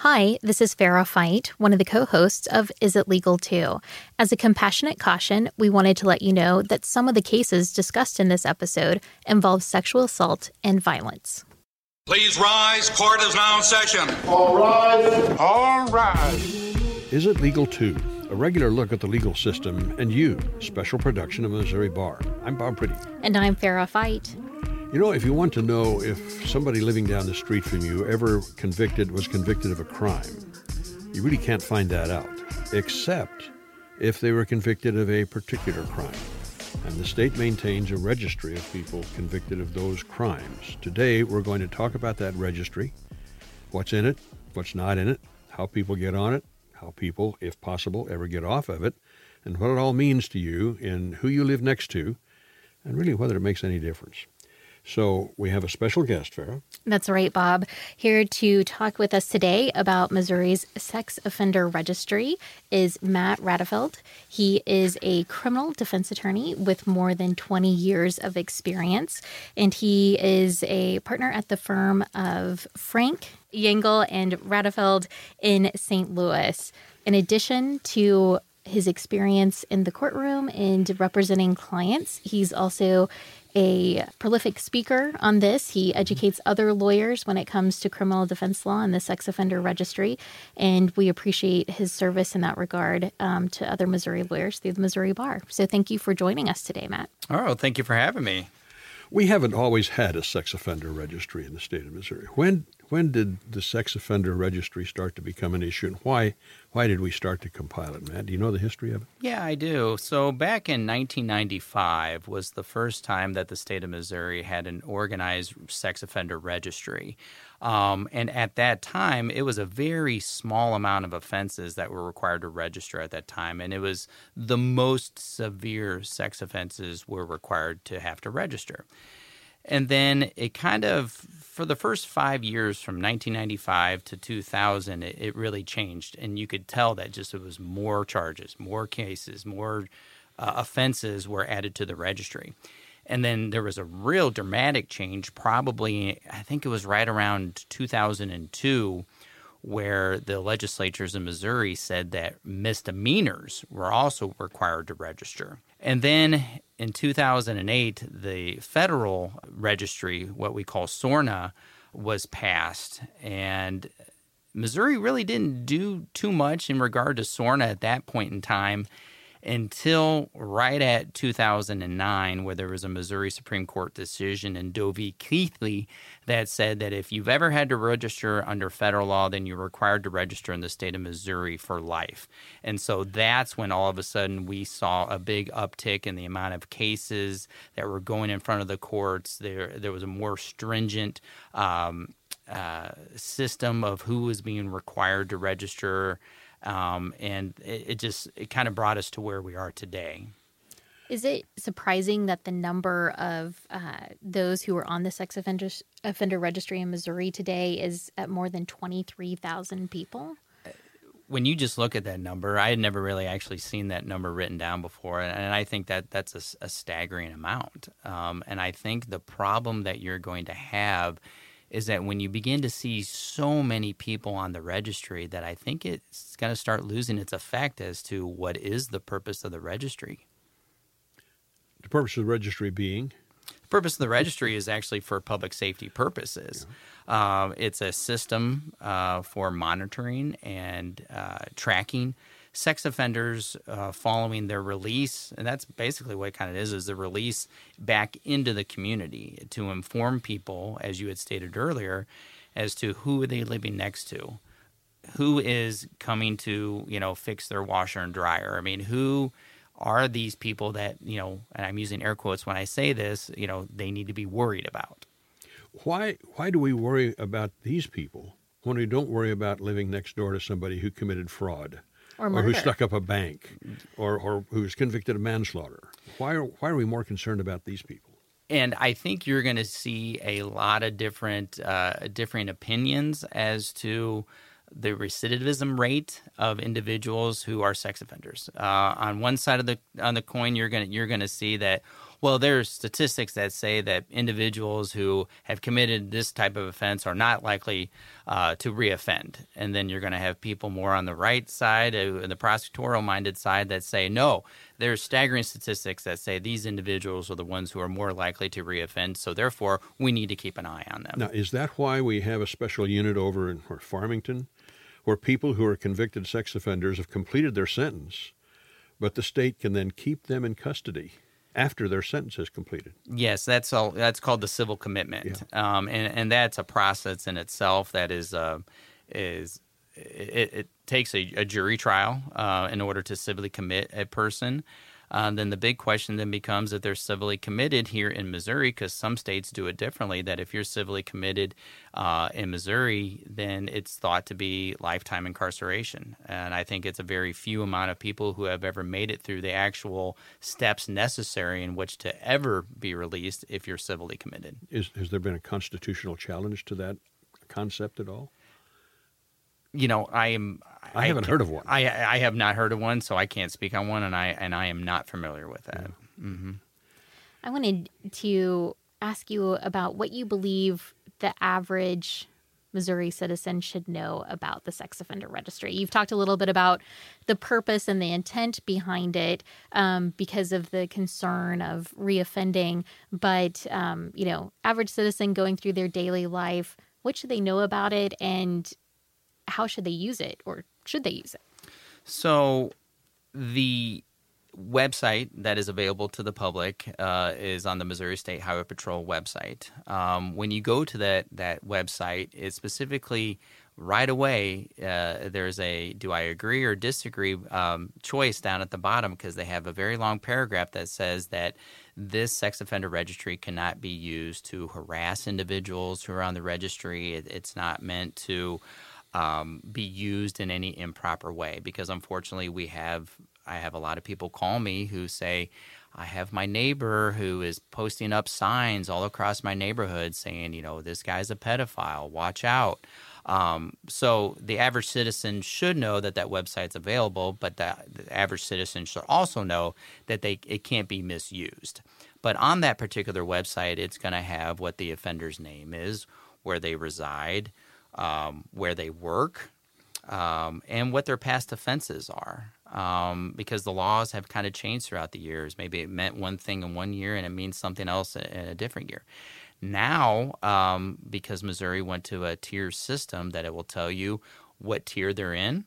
Hi, this is Farrah Fite, one of the co hosts of Is It Legal To? As a compassionate caution, we wanted to let you know that some of the cases discussed in this episode involve sexual assault and violence. Please rise. Court is now in session. All rise. All rise. Is It Legal To? A regular look at the legal system and you, special production of Missouri Bar. I'm Bob Priddy. And I'm Farrah Fite. You know, if you want to know if somebody living down the street from you ever convicted was convicted of a crime, you really can't find that out, except if they were convicted of a particular crime. And the state maintains a registry of people convicted of those crimes. Today, we're going to talk about that registry, what's in it, what's not in it, how people get on it, how people, if possible, ever get off of it, and what it all means to you and who you live next to, and really whether it makes any difference. So we have a special guest, Farrah. That's right, Bob. Here to talk with us today about Missouri's sex offender registry is Matt Radefeld. He is a criminal defense attorney with more than 20 years of experience, and he is a partner at the firm of Frank, Juengel, and Radefeld in St. Louis. In addition to his experience in the courtroom and representing clients, he's also a prolific speaker on this. He educates other lawyers when it comes to criminal defense law and the sex offender registry. And we appreciate his service in that regard um, to other Missouri lawyers through the Missouri Bar. So thank you for joining us today, Matt. Oh, thank you for having me. We haven't always had a sex offender registry in the state of Missouri. When when did the sex offender registry start to become an issue, and why why did we start to compile it, Matt? Do you know the history of it? Yeah, I do. So back in 1995 was the first time that the state of Missouri had an organized sex offender registry. Um, and at that time, it was a very small amount of offenses that were required to register at that time. And it was the most severe sex offenses were required to have to register. And then it kind of, for the first five years from 1995 to 2000, it, it really changed. And you could tell that just it was more charges, more cases, more uh, offenses were added to the registry. And then there was a real dramatic change, probably, I think it was right around 2002, where the legislatures in Missouri said that misdemeanors were also required to register. And then in 2008, the federal registry, what we call SORNA, was passed. And Missouri really didn't do too much in regard to SORNA at that point in time until right at 2009, where there was a Missouri Supreme Court decision in Doe v. Keathley that said that if you've ever had to register under federal law, then you're required to register in the state of Missouri for life. And so that's when all of a sudden we saw a big uptick in the amount of cases that were going in front of the courts. There, there was a more stringent um, uh, system of who was being required to register um, and it, it just it kind of brought us to where we are today. Is it surprising that the number of uh, those who are on the sex offender, offender registry in Missouri today is at more than 23,000 people? When you just look at that number, I had never really actually seen that number written down before. And I think that that's a, a staggering amount. Um, and I think the problem that you're going to have is that when you begin to see so many people on the registry that I think it's going to start losing its effect as to what is the purpose of the registry. The purpose of the registry being? The purpose of the registry is actually for public safety purposes. Yeah. Uh, it's a system uh, for monitoring and uh, tracking sex offenders uh, following their release, and that's basically what it kind of is, is the release back into the community to inform people, as you had stated earlier, as to who are they living next to, who is coming to, you know, fix their washer and dryer. I mean, who are these people that, you know, and I'm using air quotes when I say this, you know, they need to be worried about. Why why do we worry about these people when we don't worry about living next door to somebody who committed fraud? Or, or who stuck up a bank, or, or who's convicted of manslaughter. Why are, why are we more concerned about these people? And I think you're going to see a lot of different uh, different opinions as to the recidivism rate of individuals who are sex offenders. Uh, on one side of the on the coin, you're going you're going to see that Well, there's statistics that say that individuals who have committed this type of offense are not likely uh, to reoffend. And then you're going to have people more on the right side, uh, the prosecutorial minded side, that say, no, there's staggering statistics that say these individuals are the ones who are more likely to reoffend. So therefore, we need to keep an eye on them. Now, is that why we have a special unit over in Farmington where people who are convicted sex offenders have completed their sentence, but the state can then keep them in custody? After their sentence is completed. Yes, that's all. That's called the civil commitment, yeah. um, and and that's a process in itself that is uh, is it, it, takes a, a jury trial uh, in order to civilly commit a person. Uh, then the big question then becomes that they're civilly committed here in Missouri, because some states do it differently. That if you're civilly committed uh, in Missouri, then it's thought to be lifetime incarceration. And I think it's a very few amount of people who have ever made it through the actual steps necessary in which to ever be released if you're civilly committed. Is, has there been a constitutional challenge to that concept at all? You know, I am. I, I haven't heard of one. I I have not heard of one, so I can't speak on one, and I and I am not familiar with that. Yeah. Mm-hmm. I wanted to ask you about what you believe the average Missouri citizen should know about the sex offender registry. You've talked a little bit about the purpose and the intent behind it um, because of the concern of reoffending, but um, you know, average citizen going through their daily life, what should they know about it, and how should they use it or should they use it? So the website that is available to the public uh, is on the Missouri State Highway Patrol website. Um, when you go to that that website, it specifically right away uh, there's a do I agree or disagree um, choice down at the bottom because they have a very long paragraph that says that this sex offender registry cannot be used to harass individuals who are on the registry. It, it's not meant to um, be used in any improper way because unfortunately we have I have a lot of people call me who say I have my neighbor who is posting up signs all across my neighborhood saying, you know, this guy's a pedophile, watch out. Um, so the average citizen should know that that website's available, but the, the average citizen should also know that they it can't be misused. But on that particular website, it's going to have what the offender's name is, where they reside, um, where they work, um, and what their past offenses are. Um, because the laws have kind of changed throughout the years. Maybe it meant one thing in one year and it means something else in a different year. Now, um, because Missouri went to a tier system that it will tell you what tier they're in,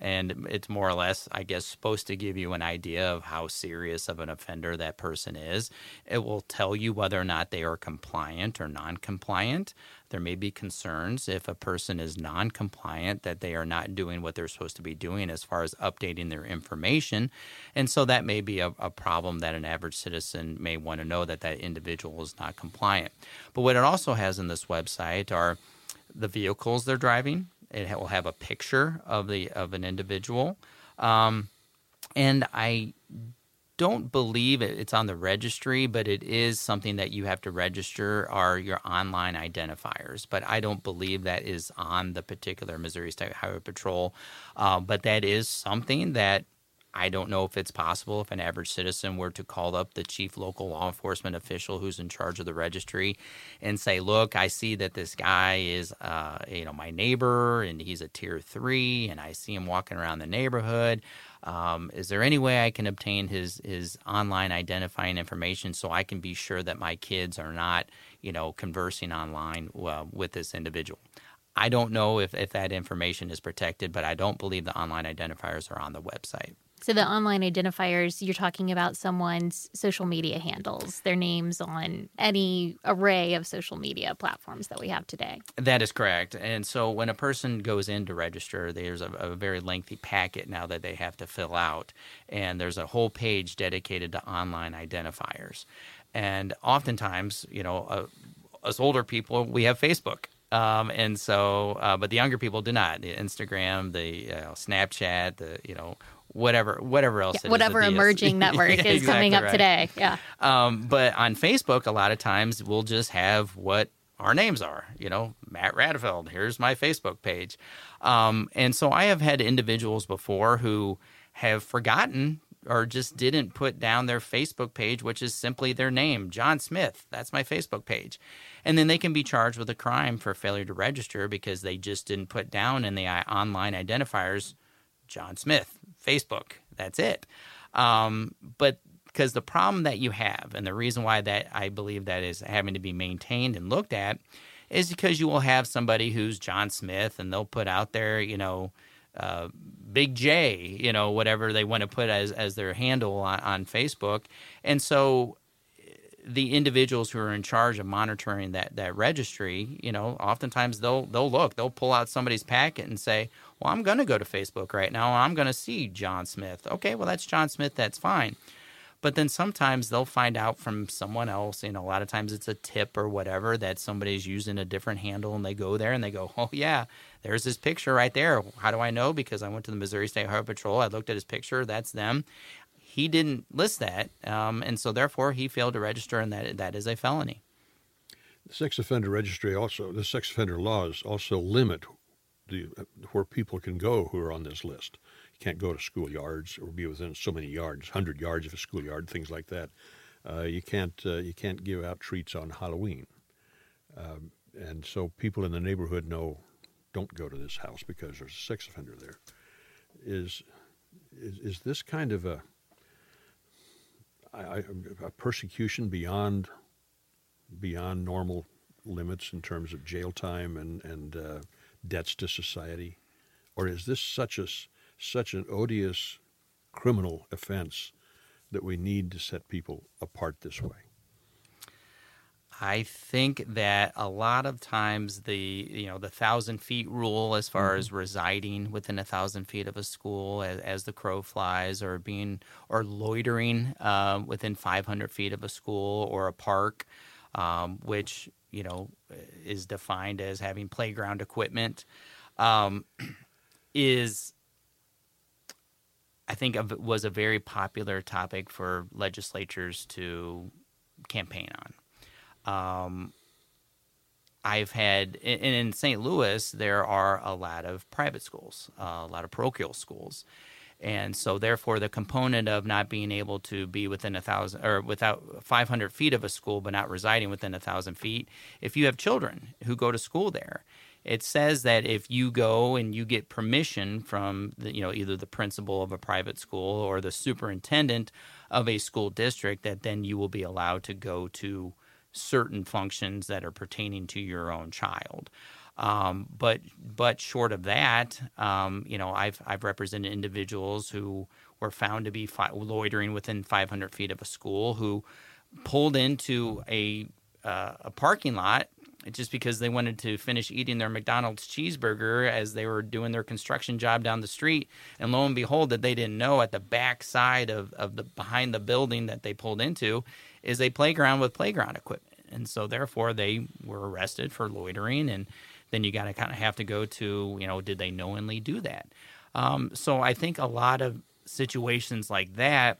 and it's more or less, I guess, supposed to give you an idea of how serious of an offender that person is. It will tell you whether or not they are compliant or non compliant. There may be concerns if a person is non compliant that they are not doing what they're supposed to be doing as far as updating their information. And so that may be a, a problem that an average citizen may want to know that that individual is not compliant. But what it also has in this website are the vehicles they're driving it will have a picture of the of an individual, um, and I don't believe it's on the registry, but it is something that you have to register are your online identifiers. But I don't believe that is on the particular Missouri State Highway Patrol. Uh, but that is something that I don't know if it's possible if an average citizen were to call up the chief local law enforcement official who's in charge of the registry and say, "Look, I see that this guy is, uh, you know, my neighbor, and he's a tier three, and I see him walking around the neighborhood. Um, is there any way I can obtain his his online identifying information so I can be sure that my kids are not, you know, conversing online uh, with this individual?" I don't know if, if that information is protected, but I don't believe the online identifiers are on the website. So the online identifiers, you're talking about someone's social media handles, their names on any array of social media platforms that we have today. That is correct. And so when a person goes in to register, there's a, a very lengthy packet now that they have to fill out. And there's a whole page dedicated to online identifiers. And oftentimes, you know, uh, us older people, we have Facebook. Um, and so, uh, but the younger people do not. The Instagram, the uh, Snapchat, the you know whatever whatever else yeah, whatever emerging network yeah, is exactly coming up right. today yeah um, but on facebook a lot of times we'll just have what our names are you know matt radefeld here's my facebook page um, and so i have had individuals before who have forgotten or just didn't put down their Facebook page, which is simply their name, John Smith. That's my Facebook page. And then they can be charged with a crime for failure to register because they just didn't put down in the online identifiers John Smith, Facebook. That's it. Um, but because the problem that you have, and the reason why that I believe that is having to be maintained and looked at, is because you will have somebody who's John Smith, and they'll put out there, you know, uh, Big J, you know, whatever they want to put as as their handle on, on Facebook, and so the individuals who are in charge of monitoring that that registry, you know, oftentimes they'll they'll look, they'll pull out somebody's packet and say, "Well, I'm going to go to Facebook right now. I'm going to see John Smith." Okay, well that's John Smith. That's fine. But then sometimes they'll find out from someone else, you know, a lot of times it's a tip or whatever that somebody's using a different handle and they go there and they go, oh, yeah, there's this picture right there. How do I know? Because I went to the Missouri State Highway Patrol. I looked at his picture. That's them. He didn't list that. Um, and so therefore he failed to register and that that is a felony. The sex offender registry also, the sex offender laws also limit the, where people can go who are on this list You can't go to schoolyards or be within so many yards, hundred yards of a schoolyard, things like that. Uh, you can't uh, you can't give out treats on Halloween, um, and so people in the neighborhood know don't go to this house because there's a sex offender there. Is is, is this kind of a, a persecution beyond beyond normal limits in terms of jail time and and uh, debts to society, or is this such a such an odious criminal offense that we need to set people apart this way? I think that a lot of times the you know the thousand feet rule as far mm-hmm. as residing within a thousand feet of a school as, as the crow flies or being or loitering um, within 500 feet of a school or a park, um, which you know is defined as having playground equipment, um, is I think was a very popular topic for legislatures to campaign on. Um, I've had, and in St. Louis, there are a lot of private schools, uh, a lot of parochial schools. And so, therefore, the component of not being able to be within a thousand or without 500 feet of a school, but not residing within a thousand feet, if you have children who go to school there, it says that if you go and you get permission from the, you know either the principal of a private school or the superintendent of a school district that then you will be allowed to go to certain functions that are pertaining to your own child um, but but short of that um, you know I've I've represented individuals who were found to be fi- loitering within 500 feet of a school who pulled into a uh, a parking lot just because they wanted to finish eating their McDonald's cheeseburger as they were doing their construction job down the street. And lo and behold, that they didn't know at the back side of, of the behind the building that they pulled into is a playground with playground equipment. And so therefore they were arrested for loitering and then you got to kind of have to go to, you know, did they knowingly do that? Um, so I think a lot of situations like that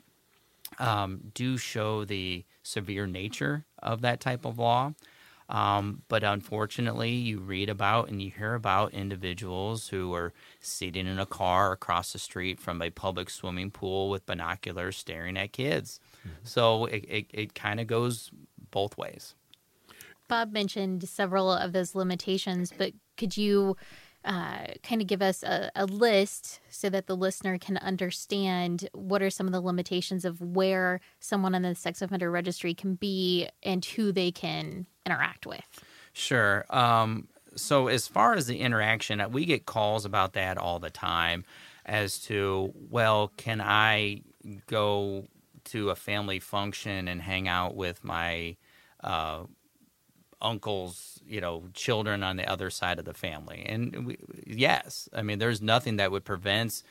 um, do show the severe nature of that type of law. Um, but unfortunately, you read about and you hear about individuals who are sitting in a car across the street from a public swimming pool with binoculars staring at kids. Mm-hmm. So it, it, it kind of goes both ways. Bob mentioned several of those limitations, but could you uh, kind of give us a, a, list so that the listener can understand what are some of the limitations of where someone on the sex offender registry can be and who they can interact with? Sure. Um, so, as far as the interaction, uh, we get calls about that all the time as to, well, can I go to a family function and hang out with my uh, uncle's, you know, children on the other side of the family. And we, yes, I mean, there's nothing that would prevent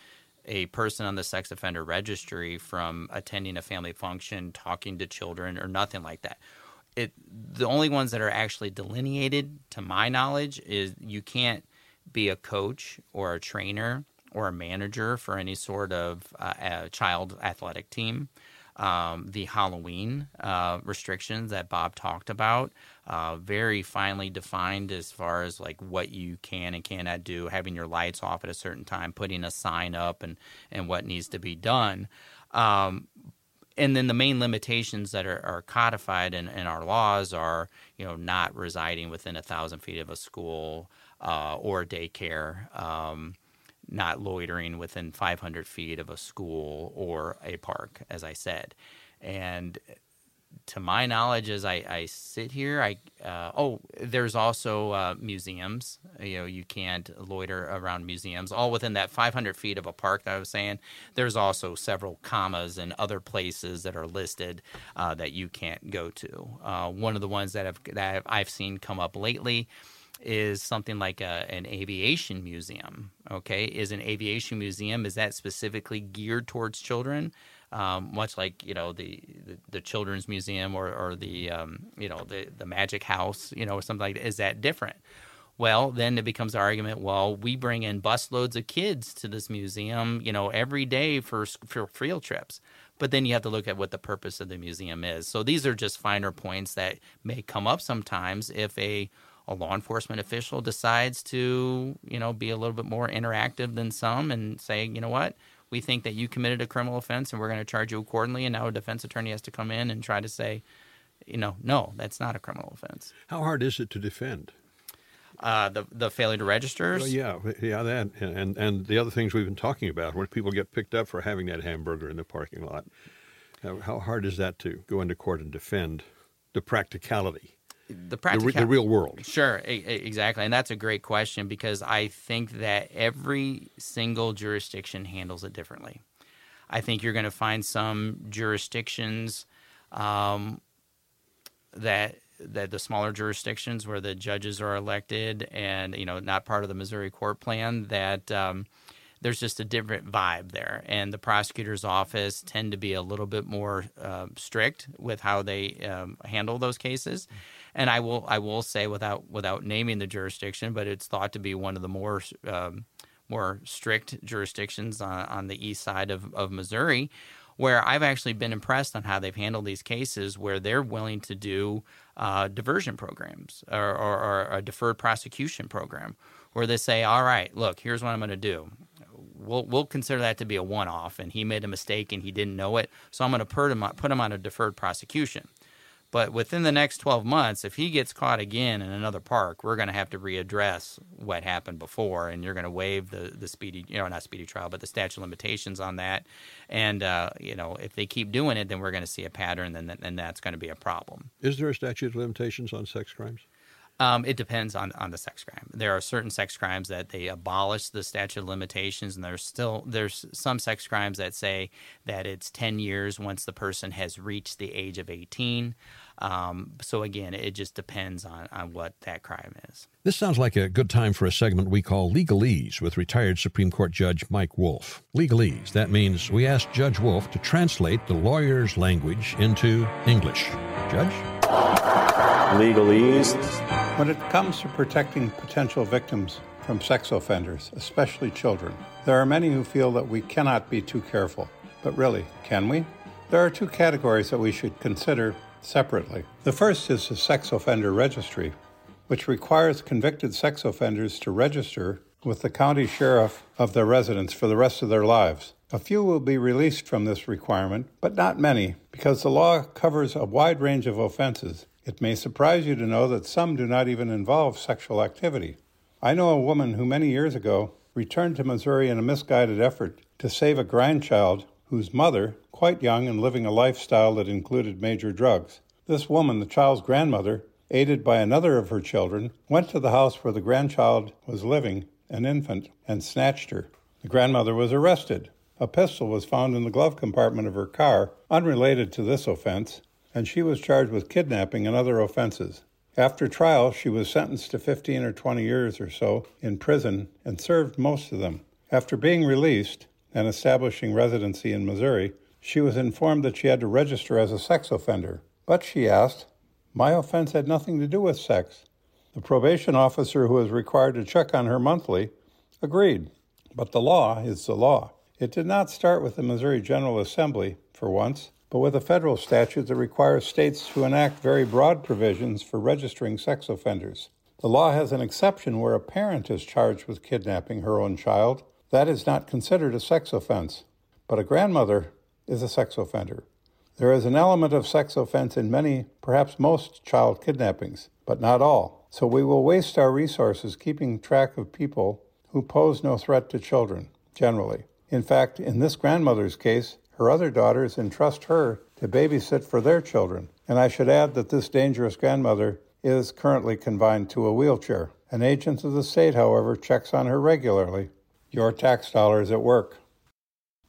a person on the sex offender registry from attending a family function, talking to children, or nothing like that. It the only ones that are actually delineated, to my knowledge, is you can't be a coach or a trainer or a manager for any sort of uh, child athletic team um, the Halloween uh, restrictions that Bob talked about, uh, very finely defined as far as like what you can and cannot do, having your lights off at a certain time, putting a sign up, and and what needs to be done. Um, and then the main limitations that are, are codified in, in, our laws are, you know, not residing within a thousand feet of a school uh, or daycare, um, not loitering within 500 feet of a school or a park, as I said. And to my knowledge, as I, I sit here, I uh, oh, there's also uh, museums. You know, you can't loiter around museums, all within that 500 feet of a park that I was saying. There's also several commas and other places that are listed uh, that you can't go to. Uh, one of the ones that have that I've seen come up lately is something like a, an aviation museum. Okay, is an aviation museum is that specifically geared towards children? um, much like you know the, the, the children's museum or, or the um, you know the the magic house you know or something like that. Is that different? Well, then it becomes the argument. Well, we bring in busloads of kids to this museum, you know, every day for for field trips. But then you have to look at what the purpose of the museum is. So these are just finer points that may come up sometimes if a a law enforcement official decides to, you know, be a little bit more interactive than some and say, you know what, we think that you committed a criminal offense and we're going to charge you accordingly. And now a defense attorney has to come in and try to say, you know, no, that's not a criminal offense. How hard is it to defend? Uh, the the failure to register. Well, yeah, yeah, that and and the other things we've been talking about, where people get picked up for having that hamburger in the parking lot. How, how hard is that to go into court and defend the practicality? The practical, the, the, real world. Sure, exactly, and that's a great question because I think that every single jurisdiction handles it differently. I think you're going to find some jurisdictions um, that that the smaller jurisdictions where the judges are elected and you know not part of the Missouri court plan that. Um, there's just a different vibe there, and the prosecutor's office tend to be a little bit more uh, strict with how they um, handle those cases. And I will I will say without without naming the jurisdiction, but it's thought to be one of the more um, more strict jurisdictions on, on the east side of, of Missouri, where I've actually been impressed on how they've handled these cases, where they're willing to do uh, diversion programs or, or, or a deferred prosecution program, where they say, "All right, look, here's what I'm going to do." We'll, we'll consider that to be a one-off, and he made a mistake and he didn't know it, so I'm going to put him put him on a deferred prosecution. But within the next 12 months, if he gets caught again in another park, we're going to have to readdress what happened before, and you're going to waive the, the speedy, you know, not speedy trial, but the statute limitations on that. And, uh, you know, if they keep doing it, then we're going to see a pattern, and then that's going to be a problem. Is there a statute of limitations on sex crimes? Um, it depends on, on the sex crime. There are certain sex crimes that they abolish the statute of limitations, and there's still there's some sex crimes that say that it's ten years once the person has reached the age of eighteen. Um, so again, it just depends on, on what that crime is. This sounds like a good time for a segment we call Legalese with retired Supreme Court Judge Mike Wolff. Legalese, that means we ask Judge Wolff to translate the lawyer's language into English. Judge? Legalese. When it comes to protecting potential victims from sex offenders, especially children, there are many who feel that we cannot be too careful. But really, can we? There are two categories that we should consider separately. The first is the Sex Offender Registry, which requires convicted sex offenders to register with the county sheriff of their residence for the rest of their lives. A few will be released from this requirement, but not many, because the law covers a wide range of offenses. It may surprise you to know that some do not even involve sexual activity. I know a woman who many years ago returned to Missouri in a misguided effort to save a grandchild whose mother, quite young and living a lifestyle that included major drugs. This woman, the child's grandmother, aided by another of her children, went to the house where the grandchild was living, an infant, and snatched her. The grandmother was arrested. A pistol was found in the glove compartment of her car, unrelated to this offense, and she was charged with kidnapping and other offenses. After trial, she was sentenced to 15 or 20 years or so in prison and served most of them. After being released, and establishing residency in Missouri, she was informed that she had to register as a sex offender. But she asked, My offense had nothing to do with sex. The probation officer, who was required to check on her monthly, agreed. But the law is the law. It did not start with the Missouri General Assembly, for once, but with a federal statute that requires states to enact very broad provisions for registering sex offenders. The law has an exception where a parent is charged with kidnapping her own child that is not considered a sex offense. But a grandmother is a sex offender. There is an element of sex offense in many, perhaps most, child kidnappings, but not all. So we will waste our resources keeping track of people who pose no threat to children, generally. In fact, in this grandmother's case, her other daughters entrust her to babysit for their children. And I should add that this dangerous grandmother is currently confined to a wheelchair. An agent of the state, however, checks on her regularly. Your tax dollars at work.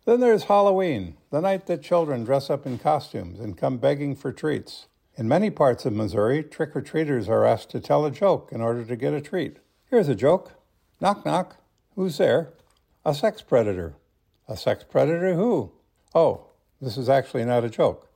Then there's Halloween, the night that children dress up in costumes and come begging for treats. In many parts of Missouri, trick or treaters are asked to tell a joke in order to get a treat. Here's a joke Knock, knock. Who's there? A sex predator. A sex predator who? Oh, this is actually not a joke.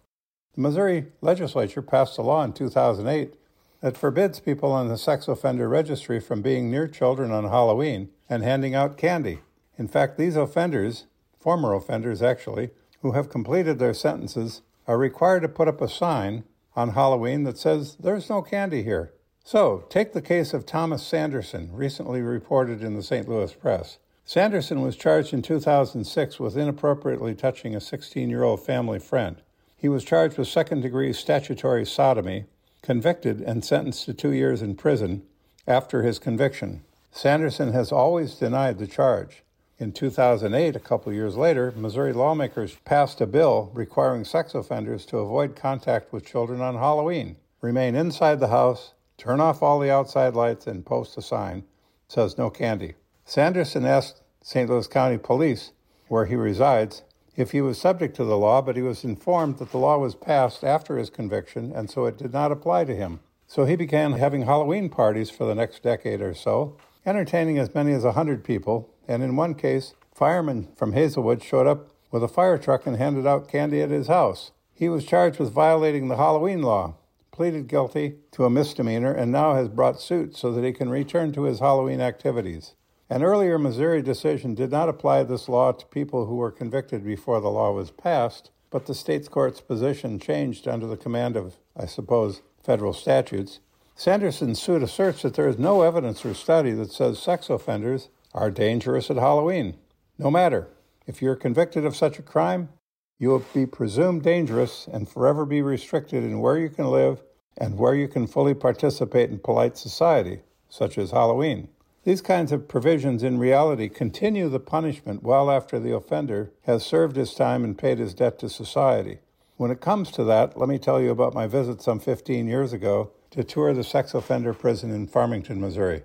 The Missouri legislature passed a law in 2008 that forbids people on the sex offender registry from being near children on Halloween and handing out candy. In fact, these offenders, former offenders actually, who have completed their sentences, are required to put up a sign on Halloween that says, There's no candy here. So, take the case of Thomas Sanderson, recently reported in the St. Louis Press. Sanderson was charged in 2006 with inappropriately touching a 16 year old family friend. He was charged with second degree statutory sodomy convicted and sentenced to two years in prison after his conviction. Sanderson has always denied the charge. In 2008, a couple years later, Missouri lawmakers passed a bill requiring sex offenders to avoid contact with children on Halloween, remain inside the house, turn off all the outside lights, and post a sign says no candy. Sanderson asked St. Louis County Police, where he resides, if he was subject to the law, but he was informed that the law was passed after his conviction, and so it did not apply to him. So he began having Halloween parties for the next decade or so, entertaining as many as a hundred people, and in one case, firemen from Hazelwood showed up with a fire truck and handed out candy at his house. He was charged with violating the Halloween law, pleaded guilty to a misdemeanor, and now has brought suit so that he can return to his Halloween activities. An earlier Missouri decision did not apply this law to people who were convicted before the law was passed, but the state's court's position changed under the command of, I suppose, federal statutes. Sanderson's suit asserts that there is no evidence or study that says sex offenders are dangerous at Halloween. No matter. If you're convicted of such a crime, you will be presumed dangerous and forever be restricted in where you can live and where you can fully participate in polite society, such as Halloween. These kinds of provisions in reality continue the punishment well after the offender has served his time and paid his debt to society. When it comes to that, let me tell you about my visit some 15 years ago to tour the sex offender prison in Farmington, Missouri.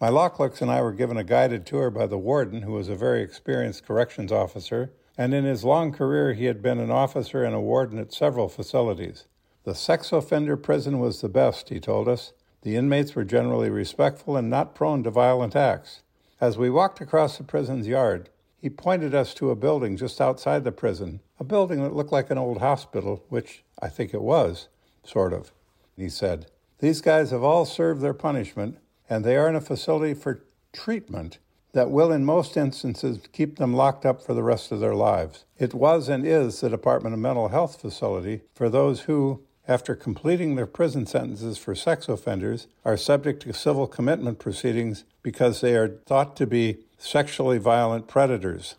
My clerks and I were given a guided tour by the warden, who was a very experienced corrections officer, and in his long career he had been an officer and a warden at several facilities. The sex offender prison was the best, he told us. The inmates were generally respectful and not prone to violent acts. As we walked across the prison's yard, he pointed us to a building just outside the prison, a building that looked like an old hospital, which I think it was, sort of. He said, These guys have all served their punishment, and they are in a facility for treatment that will, in most instances, keep them locked up for the rest of their lives. It was and is the Department of Mental Health facility for those who, after completing their prison sentences for sex offenders, are subject to civil commitment proceedings because they are thought to be sexually violent predators.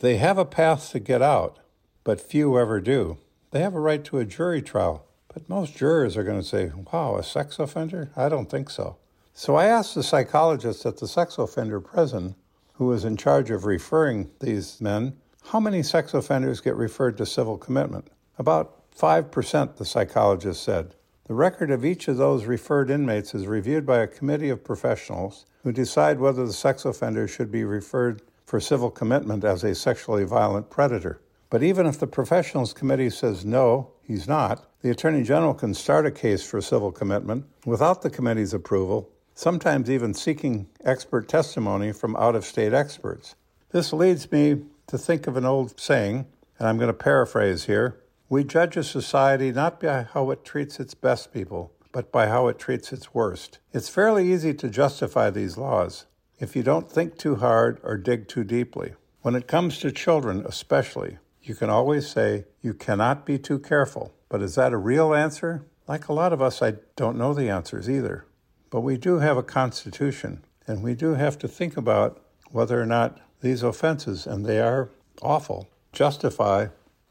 They have a path to get out, but few ever do. They have a right to a jury trial, but most jurors are going to say, Wow, a sex offender? I don't think so. So I asked the psychologist at the sex offender prison, who was in charge of referring these men, how many sex offenders get referred to civil commitment? About 5%, the psychologist said. The record of each of those referred inmates is reviewed by a committee of professionals who decide whether the sex offender should be referred for civil commitment as a sexually violent predator. But even if the professionals committee says no, he's not, the Attorney General can start a case for civil commitment without the committee's approval, sometimes even seeking expert testimony from out of state experts. This leads me to think of an old saying, and I'm going to paraphrase here we judge a society not by how it treats its best people, but by how it treats its worst. It's fairly easy to justify these laws if you don't think too hard or dig too deeply. When it comes to children, especially, you can always say, you cannot be too careful. But is that a real answer? Like a lot of us, I don't know the answers either. But we do have a constitution, and we do have to think about whether or not these offenses, and they are awful, justify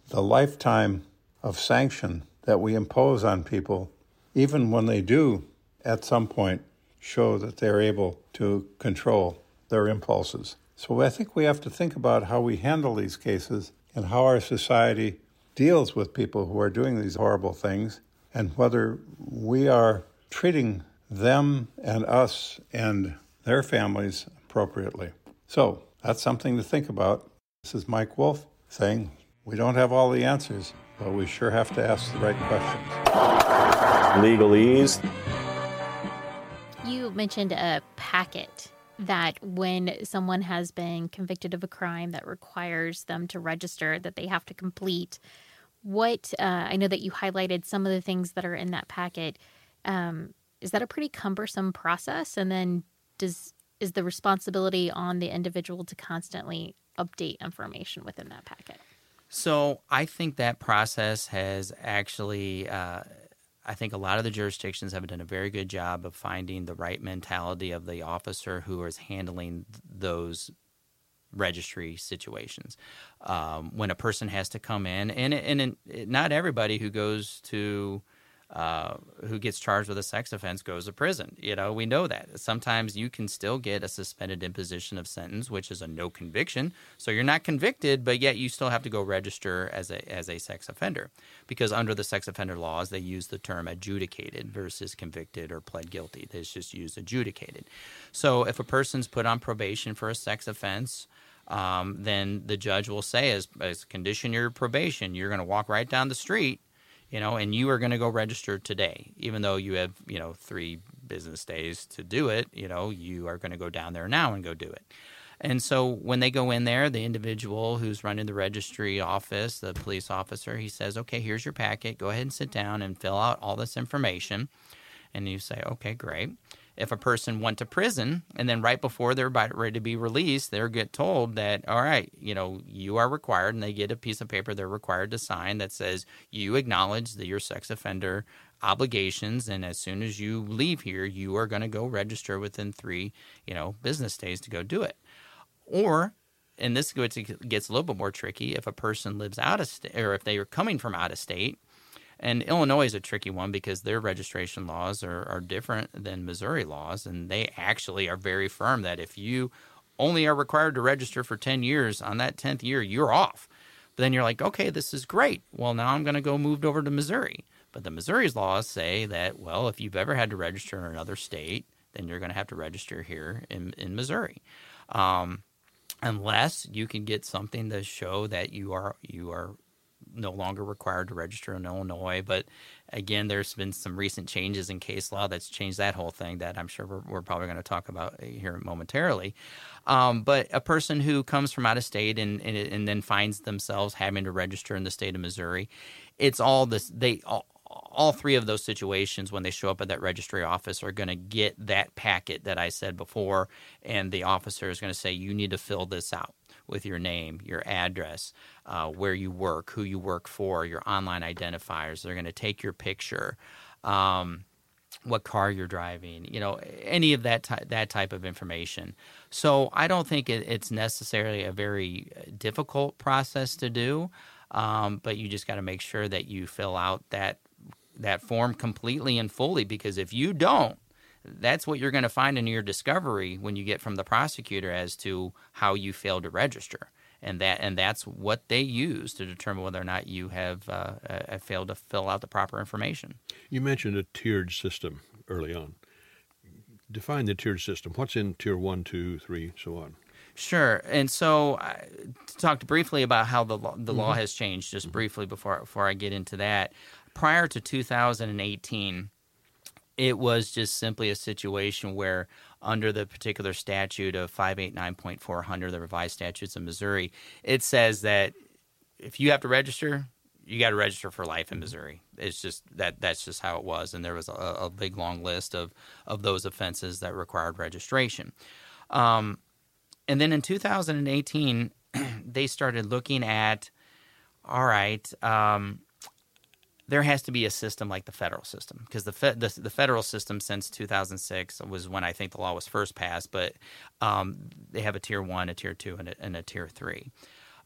the lifetime of sanction that we impose on people, even when they do at some point show that they're able to control their impulses. So I think we have to think about how we handle these cases and how our society deals with people who are doing these horrible things and whether we are treating them and us and their families appropriately. So that's something to think about. This is Mike Wolff saying we don't have all the answers, but we sure have to ask the right questions. Legalese. You mentioned a packet that when someone has been convicted of a crime that requires them to register that they have to complete what uh, i know that you highlighted some of the things that are in that packet um, is that a pretty cumbersome process and then does is the responsibility on the individual to constantly update information within that packet so i think that process has actually uh, I think a lot of the jurisdictions have done a very good job of finding the right mentality of the officer who is handling those registry situations. Um, when a person has to come in, and, and, and not everybody who goes to uh, who gets charged with a sex offense goes to prison. You know, we know that. Sometimes you can still get a suspended imposition of sentence, which is a no conviction. So you're not convicted, but yet you still have to go register as a as a sex offender because under the sex offender laws they use the term adjudicated versus convicted or pled guilty. It's just used adjudicated. So if a person's put on probation for a sex offense, um, then the judge will say, as, as condition your probation, you're going to walk right down the street you know, and you are going to go register today, even though you have, you know, three business days to do it, you know, you are going to go down there now and go do it. And so when they go in there, the individual who's running the registry office, the police officer, he says, okay, here's your packet. Go ahead and sit down and fill out all this information. And you say, okay, great if a person went to prison and then right before they're about ready to be released, they get told that, all right, you know, you are required, and they get a piece of paper they're required to sign that says you acknowledge that your sex offender obligations, and as soon as you leave here, you are going to go register within three, you know, business days to go do it. Or and this gets, gets a little bit more tricky if a person lives out of state or if they are coming from out of state and Illinois is a tricky one because their registration laws are, are different than Missouri laws, and they actually are very firm that if you only are required to register for 10 years, on that 10th year, you're off. But then you're like, okay, this is great. Well, now I'm going to go moved over to Missouri. But the Missouri's laws say that, well, if you've ever had to register in another state, then you're going to have to register here in, in Missouri. Um, unless you can get something to show that you are you are no longer required to register in Illinois. But again, there's been some recent changes in case law that's changed that whole thing that I'm sure we're, we're probably going to talk about here momentarily. Um, but a person who comes from out of state and, and, and then finds themselves having to register in the state of Missouri, it's all this they all, all three of those situations when they show up at that registry office are going to get that packet that I said before, and the officer is going to say, You need to fill this out with your name, your address, uh, where you work, who you work for, your online identifiers. They're going to take your picture. Um, what car you're driving, you know, any of that ty- that type of information. So I don't think it, it's necessarily a very uh, difficult process to do, um, but you just got to make sure that you fill out that that form completely and fully because if you don't, that's what you're going to find in your discovery when you get from the prosecutor as to how you failed to register and that and that's what they use to determine whether or not you have uh, uh, failed to fill out the proper information. You mentioned a tiered system early on. Define the tiered system. What's in tier one, two, three, so on? Sure. And so I talked briefly about how the law, the mm-hmm. law has changed. Just mm-hmm. briefly before before I get into that, prior to 2018 it was just simply a situation where, under the particular statute of 589.400, the revised statutes of Missouri, it says that if you have to register, you got to register for life in Missouri. It's just that that's just how it was, and there was a, a big long list of of those offenses that required registration. Um, and then in 2018, they started looking at, all right, um, there has to be a system like the federal system because the, fe- the, the federal system since 2006 was when I think the law was first passed, but um, they have a tier one, a tier two, and a, and a tier three.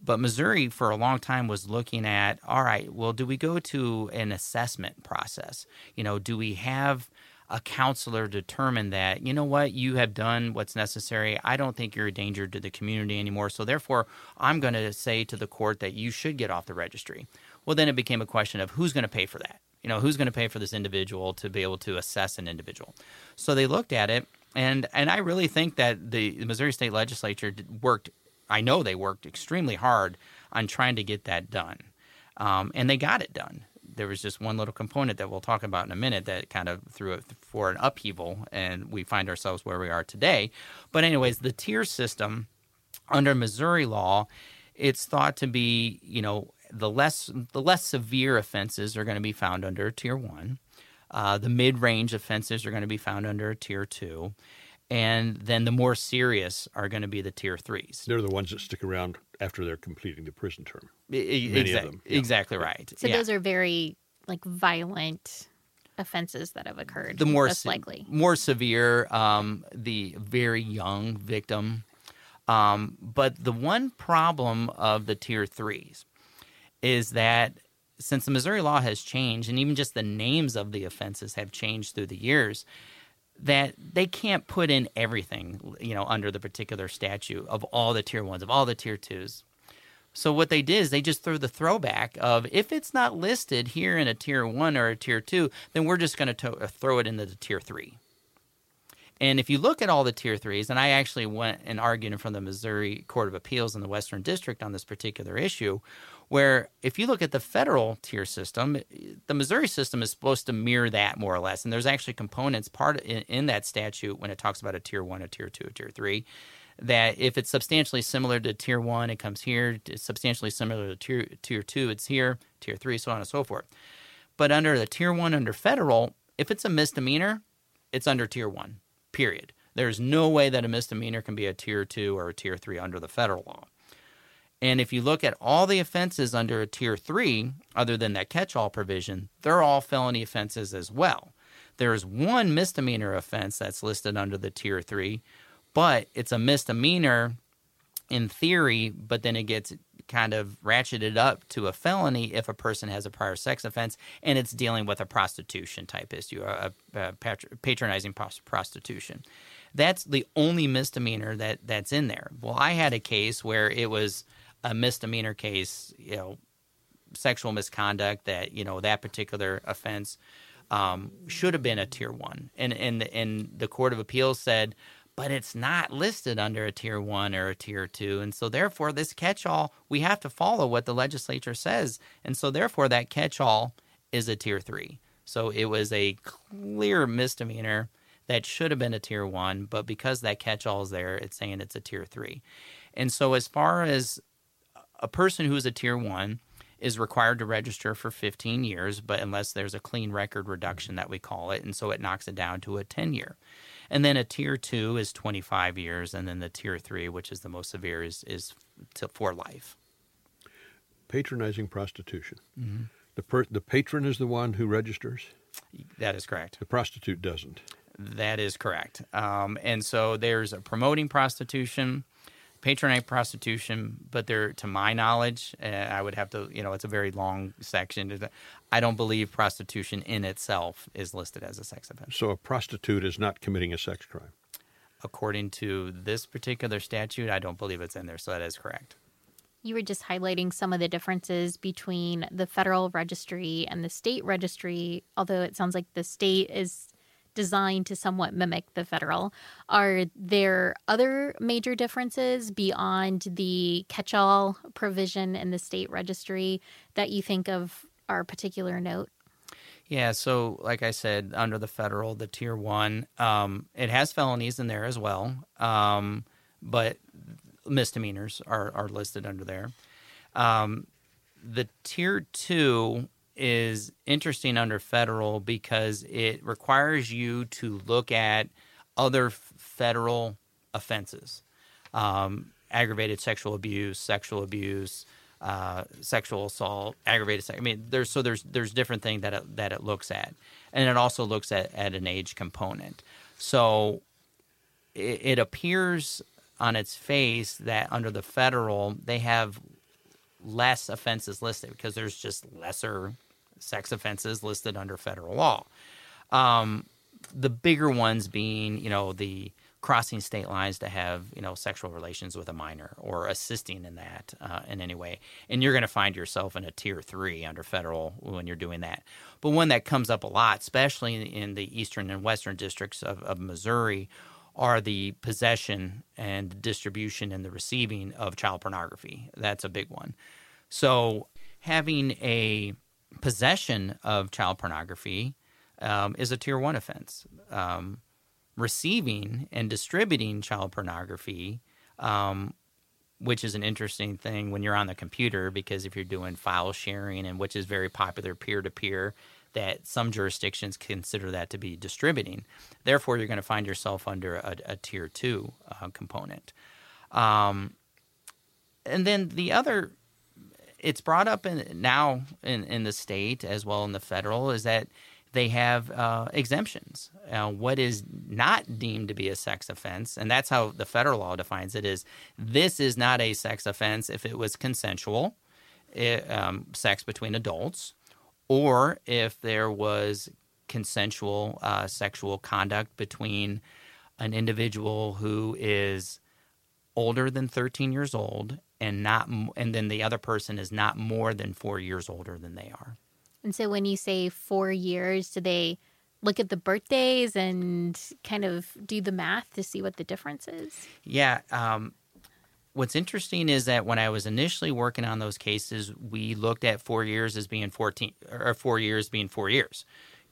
But Missouri, for a long time, was looking at all right, well, do we go to an assessment process? You know, do we have a counselor determine that, you know what, you have done what's necessary. I don't think you're a danger to the community anymore. So therefore, I'm going to say to the court that you should get off the registry. Well, then it became a question of who's going to pay for that? You know, who's going to pay for this individual to be able to assess an individual? So they looked at it, and and I really think that the, Missouri State Legislature worked. I know they worked extremely hard on trying to get that done, um, and they got it done there was just one little component that we'll talk about in a minute that kind of threw it for an upheaval, and we find ourselves where we are today. But, anyways, the tier system under Missouri law, it's thought to be, you know, the less the less severe offenses are going to be found under tier one. Uh, the mid range offenses are going to be found under tier two. And then the more serious are going to be the tier threes. They're the ones that stick around after they're completing the prison term. Many Exa- of them. Yeah. Exactly right. So yeah. those are very like violent offenses that have occurred. The more most se- likely, more severe, um, the very young victim. Um, but the one problem of the tier threes is that since the Missouri law has changed, and even just the names of the offenses have changed through the years, that they can't put in everything, you know, under the particular statute of all the tier ones, of all the tier twos. So what they did is they just threw the throwback of if it's not listed here in a tier one or a tier two, then we're just going to uh, throw it into the tier three. And if you look at all the tier threes, and I actually went and argued in front of the Missouri Court of Appeals in the Western District on this particular issue, where if you look at the federal tier system, eh, the Missouri system is supposed to mirror that more or less. And there's actually components part in, in that statute when it talks about a tier one, a tier two, a tier three, that if it's substantially similar to tier one, it comes here. It's substantially similar to tier, tier two, it's here. Tier three, so on and so forth. But under the tier one, under federal, if it's a misdemeanor, it's under tier one, period. There's no way that a misdemeanor can be a tier two or a tier three under the federal law. And if you look at all the offenses under a tier three, other than that catch all provision, they're all felony offenses as well. There is one misdemeanor offense that's listed under the tier three, but it's a misdemeanor in theory, but then it gets kind of ratcheted up to a felony if a person has a prior sex offense and it's dealing with a prostitution type issue, a, a patronizing prostitution. That's the only misdemeanor that that's in there. Well, I had a case where it was a misdemeanor case, you know, sexual misconduct that you know that particular offense um, should have been a tier one, and and and the court of appeals said, but it's not listed under a tier one or a tier two, and so therefore this catch-all we have to follow what the legislature says, and so therefore that catch-all is a tier three. So it was a clear misdemeanor that should have been a tier one, but because that catch-all is there, it's saying it's a tier three. And so as far as a person who is a tier one is required to register for 15 years, but unless there's a clean record reduction that we call it, and so it knocks it down to a 10 year. And then a tier two is 25 years, and then the tier three, which is the most severe, is, is to, for life. Patronizing prostitution. Mm-hmm. The, per, the patron is the one who registers? That is correct. The prostitute doesn't. That is correct. Um, and so there's a promoting prostitution patronate prostitution, but there, to my knowledge, uh, I would have to, you know, it's a very long section. I don't believe prostitution in itself is listed as a sex offense. So a prostitute is not committing a sex crime? According to this particular statute, I don't believe it's in there, so that is correct. You were just highlighting some of the differences between the federal registry and the state registry, although it sounds like the state is designed to somewhat mimic the federal. Are there other major differences beyond the catch all provision in the state registry that you think of are particular note? Yeah, so like I said, under the federal, the tier one, um, it has felonies in there as well, um, but misdemeanors are, are listed under there. Um, the tier two is interesting under federal because it requires you to look at other federal offenses um, aggravated sexual abuse, sexual abuse, uh, sexual assault, aggravated. I mean, there's so there's there's different things that it, that it looks at, and it also looks at, at an age component. So it, it appears on its face that under the federal they have less offenses listed because there's just lesser sex offenses listed under federal law. Um, the bigger ones being, you know, the crossing state lines to have, you know, sexual relations with a minor or assisting in that uh, in any way. And you're going to find yourself in a tier three under federal when you're doing that. But one that comes up a lot, especially in the eastern and western districts of, of Missouri, are the possession and distribution and the receiving of child pornography. That's a big one. So having a possession of child pornography um, is a tier one offense. Um, receiving and distributing child pornography, um, which is an interesting thing when you're on the computer, because if you're doing file sharing and which is very popular peer to peer, that some jurisdictions consider that to be distributing. Therefore, you're going to find yourself under a, a tier two uh, component. Um, and then the other it's brought up in, now in, in the state as well in the federal is that they have uh, exemptions. Uh, what is not deemed to be a sex offense, and that's how the federal law defines it, is this is not a sex offense if it was consensual, it, um, sex between adults, or if there was consensual uh, sexual conduct between an individual who is older than 13 years old and not and then the other person is not more than 4 years older than they are. And so when you say 4 years do they look at the birthdays and kind of do the math to see what the difference is? Yeah, um, what's interesting is that when I was initially working on those cases, we looked at 4 years as being 14 or 4 years being 4 years.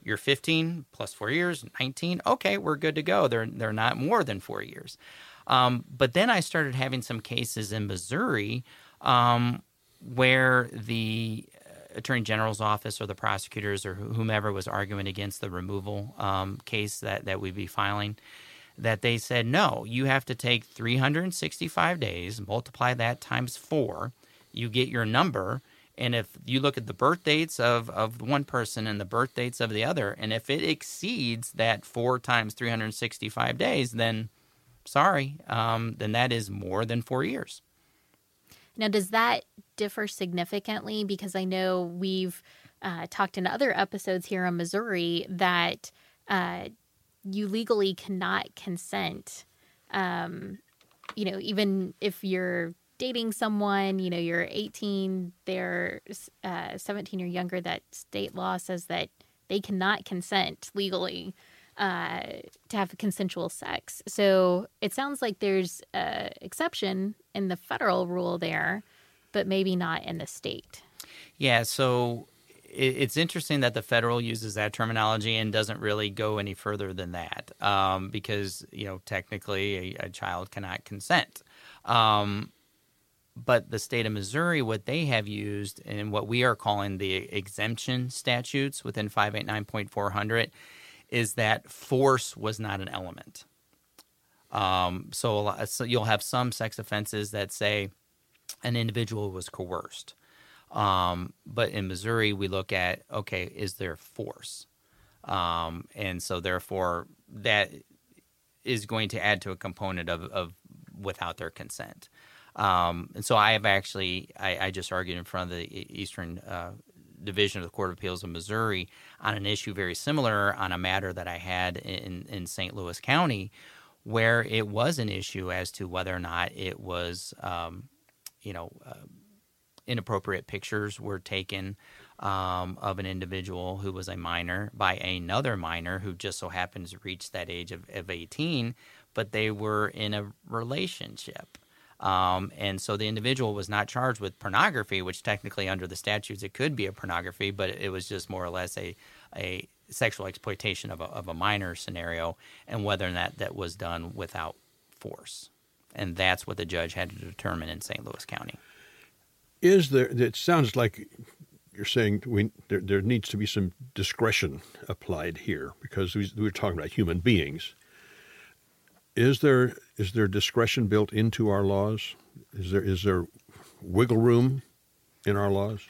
You're 15 plus 4 years, 19. Okay, we're good to go. They're they're not more than 4 years. Um, but then I started having some cases in Missouri um, where the attorney general's office or the prosecutors or whomever was arguing against the removal um, case that, that we'd be filing that they said no you have to take 365 days multiply that times four you get your number and if you look at the birth dates of, of one person and the birth dates of the other and if it exceeds that four times 365 days then sorry, um, then that is more than four years. Now, does that differ significantly? Because I know we've uh, talked in other episodes here in Missouri that uh, you legally cannot consent. Um, you know, even if you're dating someone, you know, you're 18, they're uh, 17 or younger, that state law says that they cannot consent legally uh, to have consensual sex. So it sounds like there's an exception in the federal rule there, but maybe not in the state. Yeah, so it's interesting that the federal uses that terminology and doesn't really go any further than that um, because, you know, technically a, a child cannot consent. Um, but the state of Missouri, what they have used and what we are calling the exemption statutes within 589.400 is that force was not an element. Um, so, lot, so you'll have some sex offenses that say an individual was coerced. Um, but in Missouri, we look at okay, is there force? Um, and so, therefore, that is going to add to a component of, of without their consent. Um, and so, I have actually, I, I, just argued in front of the Eastern uh, Division of the Court of Appeals of Missouri on an issue very similar on a matter that I had in, in St. Louis County, where it was an issue as to whether or not it was, um, you know, uh, inappropriate pictures were taken um, of an individual who was a minor by another minor who just so happens to reach that age of, of 18, but they were in a relationship. Um, and so the individual was not charged with pornography, which technically under the statutes it could be a pornography, but it was just more or less a, a sexual exploitation of a, of a minor scenario, and whether or not that was done without force. And that's what the judge had to determine in St. Louis County. Is there? It sounds like you're saying we, there, there needs to be some discretion applied here because we, we're talking about human beings. Is there is there discretion built into our laws? Is there is there wiggle room in our laws?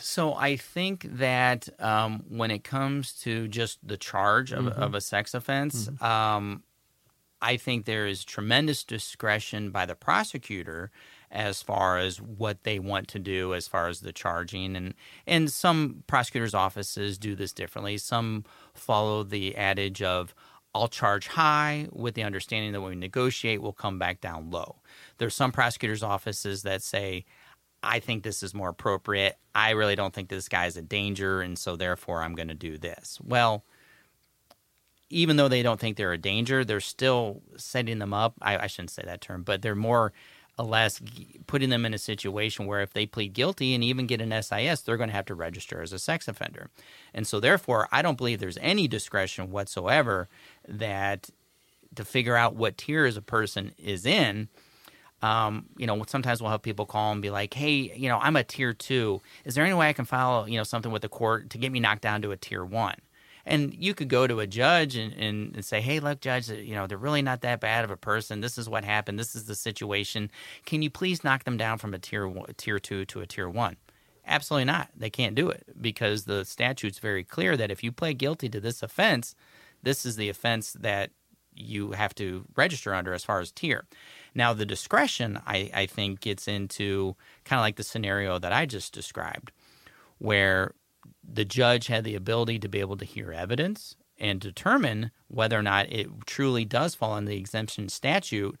So I think that um, when it comes to just the charge of, mm-hmm. of a sex offense, mm-hmm. um, I think there is tremendous discretion by the prosecutor as far as what they want to do as far as the charging and and some prosecutors offices do this differently some follow the adage of I'll charge high with the understanding that when we negotiate we'll come back down low there's some prosecutors offices that say I think this is more appropriate. I really don't think this guy is a danger, and so therefore I'm going to do this. Well, even though they don't think they're a danger, they're still setting them up. I, I shouldn't say that term, but they're more or less putting them in a situation where if they plead guilty and even get an SIS, they're going to have to register as a sex offender. And so, therefore, I don't believe there's any discretion whatsoever that to figure out what tier tiers a person is in um, you know, sometimes we'll have people call and be like, "Hey, you know, I'm a tier two. Is there any way I can file, you know, something with the court to get me knocked down to a tier one?" And you could go to a judge and, and, and say, "Hey, look, judge, you know, they're really not that bad of a person. This is what happened. This is the situation. Can you please knock them down from a tier one, tier two to a tier one?" Absolutely not. They can't do it because the statute's very clear that if you plead guilty to this offense, this is the offense that you have to register under as far as tier. Now, the discretion, I, I think, gets into kind of like the scenario that I just described, where the judge had the ability to be able to hear evidence and determine whether or not it truly does fall in the exemption statute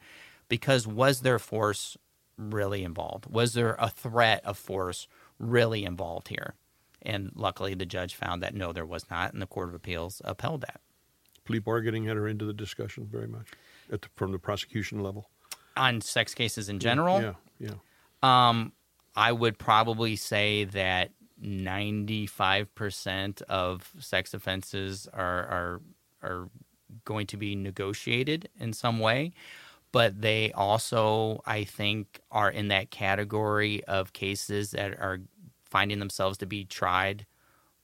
because was there force really involved? Was there a threat of force really involved here? And luckily, the judge found that no, there was not, and the Court of Appeals upheld that. Plea bargaining enter into the discussion very much the, from the prosecution level on sex cases in general. Yeah, yeah. Um, I would probably say that 95% of sex offenses are, are are going to be negotiated in some way, but they also, I think, are in that category of cases that are finding themselves to be tried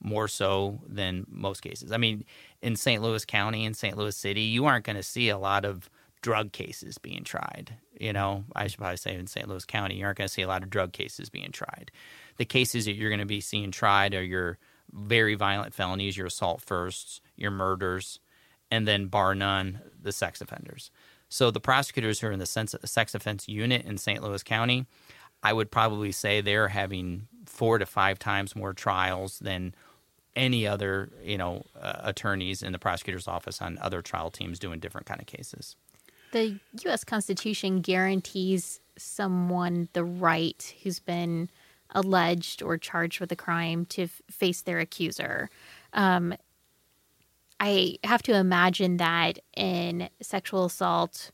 more so than most cases. I mean, in St. Louis County and St. Louis City, you aren't going to see a lot of drug cases being tried. You know, I should probably say in St. Louis County, you aren't going to see a lot of drug cases being tried. The cases that you're going to be seeing tried are your very violent felonies, your assault firsts, your murders, and then, bar none, the sex offenders. So the prosecutors who are in the sex offense unit in St. Louis County, I would probably say they're having four to five times more trials than any other, you know, uh, attorneys in the prosecutor's office on other trial teams doing different kind of cases the U.S. Constitution guarantees someone the right who's been alleged or charged with a crime to f- face their accuser. Um, I have to imagine that in sexual assault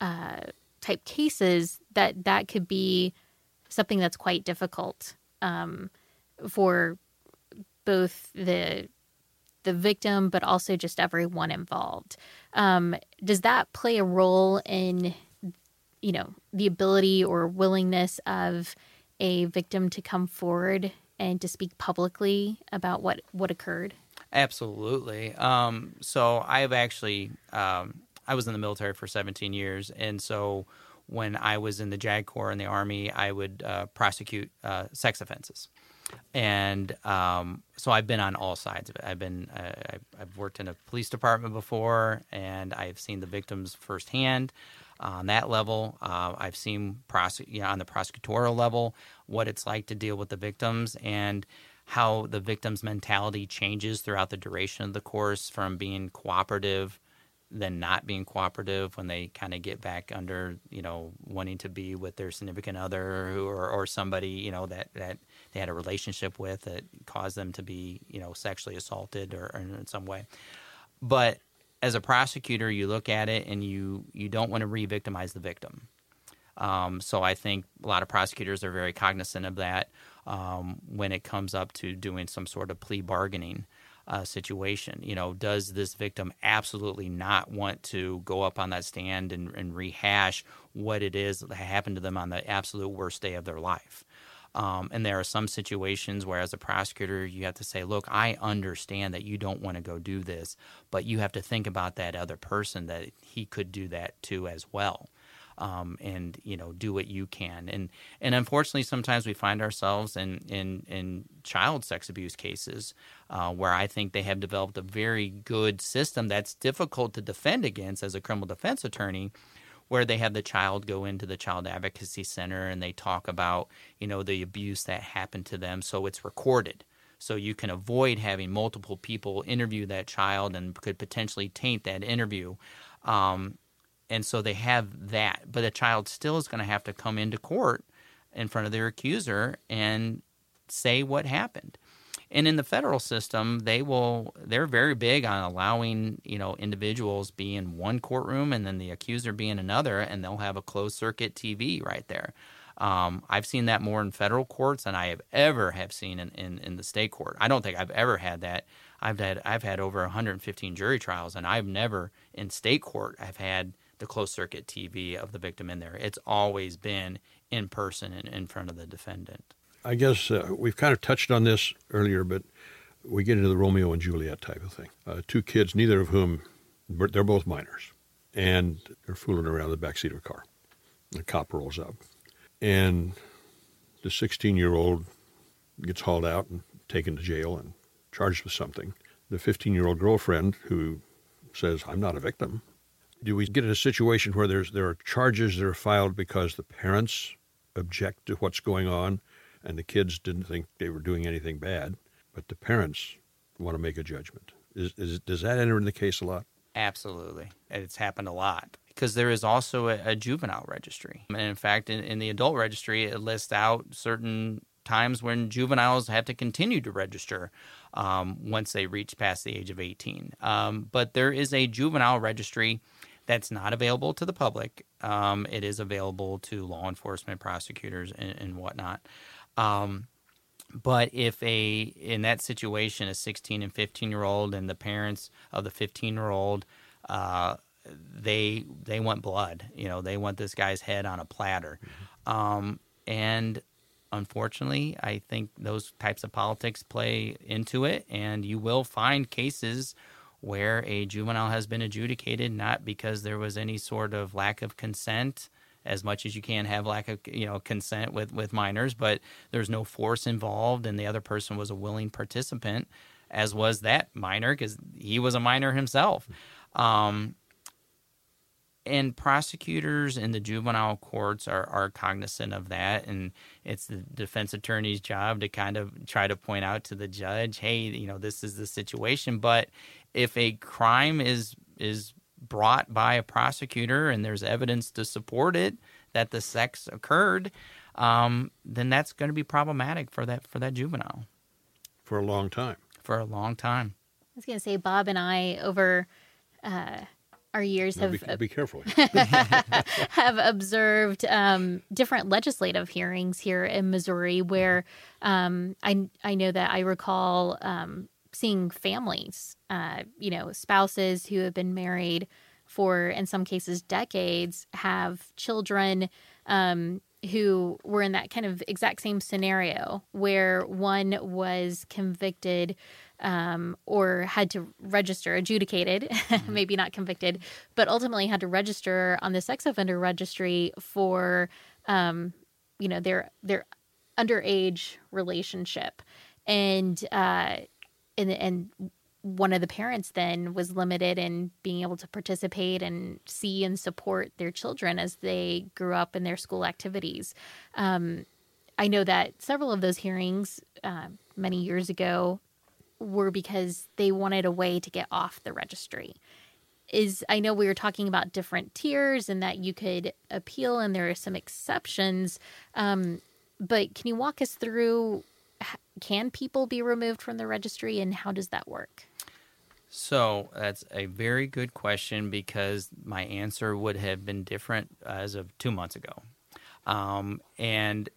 uh, type cases, that that could be something that's quite difficult um, for both the the victim, but also just everyone involved. Um, does that play a role in, you know, the ability or willingness of a victim to come forward and to speak publicly about what what occurred? Absolutely. Um, so I've actually um, I was in the military for 17 years, and so when I was in the JAG Corps in the Army, I would uh, prosecute uh, sex offenses and um, so I've been on all sides of it. I've been uh, I've worked in a police department before, and I've seen the victims firsthand. On that level, uh, I've seen prose- you know, on the prosecutorial level what it's like to deal with the victims and how the victim's mentality changes throughout the duration of the course from being cooperative then not being cooperative when they kind of get back under you know wanting to be with their significant other or, or somebody you know that that they had a relationship with that caused them to be you know sexually assaulted or, or in some way but as a prosecutor you look at it and you you don't want to re-victimize the victim um, so I think a lot of prosecutors are very cognizant of that um, when it comes up to doing some sort of plea bargaining uh, situation. You know, does this victim absolutely not want to go up on that stand and, and rehash what it is that happened to them on the absolute worst day of their life? Um, and there are some situations where, as a prosecutor, you have to say, Look, I understand that you don't want to go do this, but you have to think about that other person that he could do that to as well um, and you know do what you can. And and unfortunately, sometimes we find ourselves in in, in child sex abuse cases uh, where I think they have developed a very good system that's difficult to defend against as a criminal defense attorney, where they have the child go into the child advocacy center and they talk about you know the abuse that happened to them. So it's recorded. So you can avoid having multiple people interview that child and could potentially taint that interview. Um, and so they have that. But the child still is going to have to come into court in front of their accuser and say what happened and in the federal system, they will they're very big on allowing, you know, individuals be in one courtroom and then the accuser be in another and they'll have a closed circuit TV right there. Um, I've seen that more in federal courts than I have ever have seen in, in, in, the state court. I don't think I've ever had that. I've had I've had over 115 jury trials, and I've never in state court I've had the closed circuit TV of the victim in there. It's always been in person and in front of the defendant. I guess uh, we've kind of touched on this earlier, but we get into the Romeo and Juliet type of thing. Uh, two kids, neither of whom they're both minors, and they're fooling around in the backseat of a car. The cop rolls up, and the 16-year-old gets hauled out and taken to jail and charged with something. The 15-year-old girlfriend who says, "I'm not a victim." Do we get in a situation where there's there are charges that are filed because the parents object to what's going on? And the kids didn't think they were doing anything bad, but the parents want to make a judgment. Is, is, does that enter in the case a lot? Absolutely. It's happened a lot because there is also a, a juvenile registry. And in fact, in, in, the adult registry, it lists out certain times when juveniles have to continue to register um, once they reach past the age of 18. Um, but there is a juvenile registry that's not available to the public. Um, it is available to law enforcement, prosecutors, and, and whatnot. Um, but if a in that situation, a 16 and 15 year old and the parents of the 15 year old, uh, they they want blood. You know, they want this guy's head on a platter. Mm-hmm. Um, and unfortunately, I think those types of politics play into it, and you will find cases where a juvenile has been adjudicated not because there was any sort of lack of consent as much as you can have lack of you know consent with with minors, but there's no force involved, and the other person was a willing participant, as was that minor because he was a minor himself. Um, and prosecutors in the juvenile courts are, are cognizant of that and it's the defense attorney's job to kind of try to point out to the judge hey you know this is the situation but if a crime is is brought by a prosecutor and there's evidence to support it that the sex occurred, um, then that's going to be problematic for that for that juvenile for a long time. For a long time. I was going to say, Bob and I over uh, our years have be, be careful have observed um, different legislative hearings here in Missouri where um, I I know that I recall um, seeing families, uh, you know, spouses who have been married for, in some cases, decades, have children um, who were in that kind of exact same scenario where one was convicted um, or had to register, adjudicated, mm-hmm. maybe not convicted, but ultimately had to register on the sex offender registry for, um, you know, their their underage relationship, and uh, and and one of the parents then was limited in being able to participate and see and support their children as they grew up in their school activities. Um, I know that several of those hearings uh, many years ago were because they wanted a way to get off the registry. Is I know we were talking about different tiers and that you could appeal, and there are some exceptions. Um, but can you walk us through can people be removed from the registry and how does that work? So that's a very good question because my answer would have been different as of two months ago. Um, and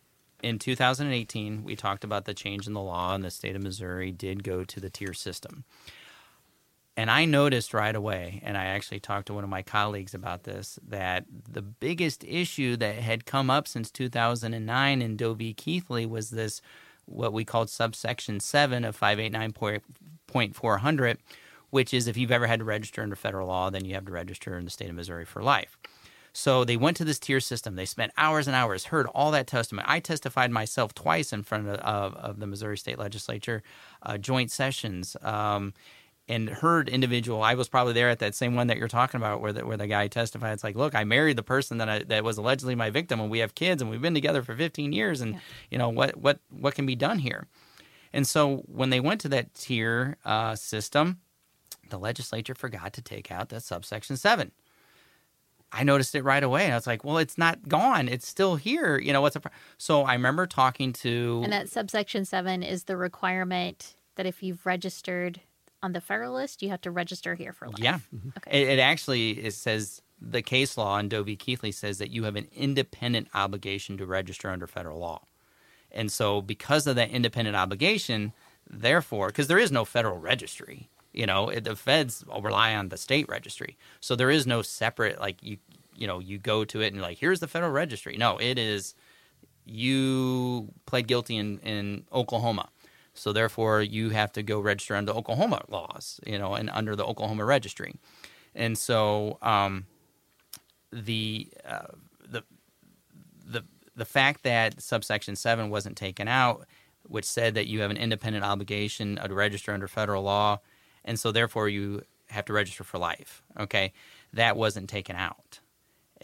in 2018, we talked about the change in the law, and the state of Missouri did go to the tier system. And I noticed right away, and I actually talked to one of my colleagues about this, that the biggest issue that had come up since 2009 in Doe v. Keathley was this what we called subsection 7 of 589.400, which is if you've ever had to register under federal law, then you have to register in the state of Missouri for life. So they went to this tier system. They spent hours and hours, heard all that testimony. I testified myself twice in front of, of, of the Missouri State Legislature, uh, joint sessions. Um, and heard individual. I was probably there at that same one that you're talking about, where the, where the guy testified. It's like, look, I married the person that I, that was allegedly my victim, and we have kids, and we've been together for 15 years, and yeah. you know what what what can be done here? And so when they went to that tier uh, system, the legislature forgot to take out that subsection seven. I noticed it right away. And I was like, well, it's not gone. It's still here. You know, what's a. Pro-? So I remember talking to. And that subsection seven is the requirement that if you've registered on the federal list, you have to register here for life. Yeah. Mm-hmm. Okay. It, it, actually it says the case law in Doe v. Keathley says that you have an independent obligation to register under federal law. And so, because of that independent obligation, therefore, because there is no federal registry, you know, the feds rely on the state registry. So there is no separate like you you know you go to it and like here's the federal registry. No, it is you pled guilty in in Oklahoma. So therefore, you have to go register under Oklahoma laws, you know, and under the Oklahoma registry. And so um, the uh, the the the fact that subsection seven wasn't taken out, which said that you have an independent obligation to register under federal law, and so therefore you have to register for life. Okay, that wasn't taken out.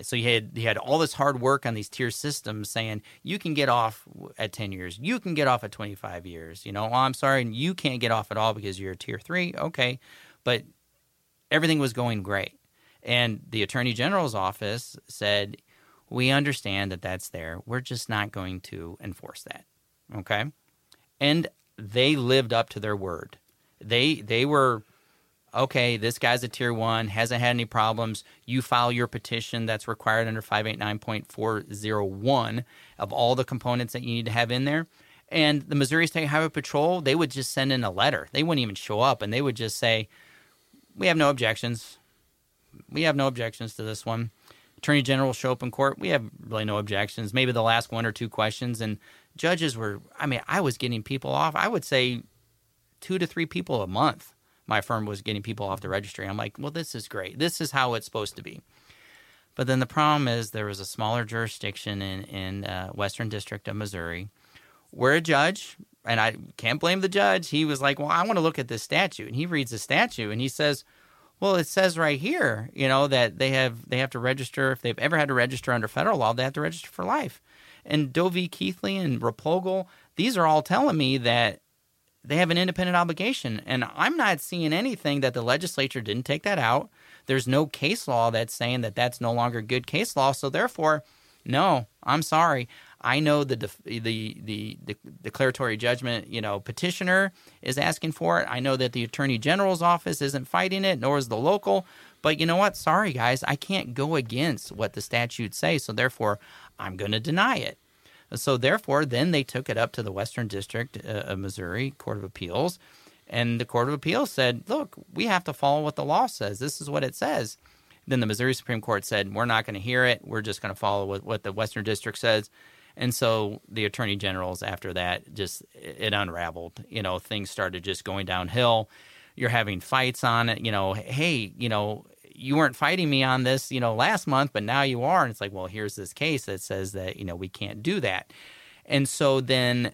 So you had you had all this hard work on these tier systems saying you can get off at ten years, you can get off at twenty five years. You know, oh, I'm sorry, you can't get off at all because you're a tier three. Okay, but everything was going great, and the attorney general's office said, "We understand that that's there. We're just not going to enforce that." Okay, and they lived up to their word they they were okay, this guy's a tier one, hasn't had any problems. You file your petition that's required under 589.401 of all the components that you need to have in there. And the Missouri State Highway Patrol, they would just send in a letter. They wouldn't even show up and they would just say, We have no objections. We have no objections to this one. Attorney General show up in court. We have really no objections. Maybe they'll ask one or two questions. And judges were, I mean, I was getting people off. I would say two to three people a month. My firm was getting people off the registry. I'm like, well, this is great. This is how it's supposed to be. But then the problem is there was a smaller jurisdiction in in uh, Western District of Missouri where a judge, and I can't blame the judge. He was like, well, I want to look at this statute, and he reads the statute and he says, well, it says right here, you know, that they have they have to register if they've ever had to register under federal law, they have to register for life. And Doe v. Keathley and Replogle, these are all telling me that they have an independent obligation. And I'm not seeing anything that the legislature didn't take that out. There's no case law that's saying that that's no longer good case law. So therefore, no, I'm sorry. I know the def- the, the, the declaratory judgment, you know, petitioner is asking for it. I know that the attorney general's office isn't fighting it, nor is the local. But you know what? Sorry, guys, I can't go against what the statutes say. So therefore, I'm going to deny it. So therefore, then they took it up to the Western District uh, of Missouri Court of Appeals, and the Court of Appeals said, "Look, we have to follow what the law says. This is what it says." Then the Missouri Supreme Court said, "We're not going to hear it. We're just going to follow what, what the Western District says." And so the attorney generals after that just it unraveled. You know, things started just going downhill. You're having fights on it. You know, hey, you know, you weren't fighting me on this, you know, last month, but now you are. And it's like, well, here's this case that says that, you know, we can't do that. And so then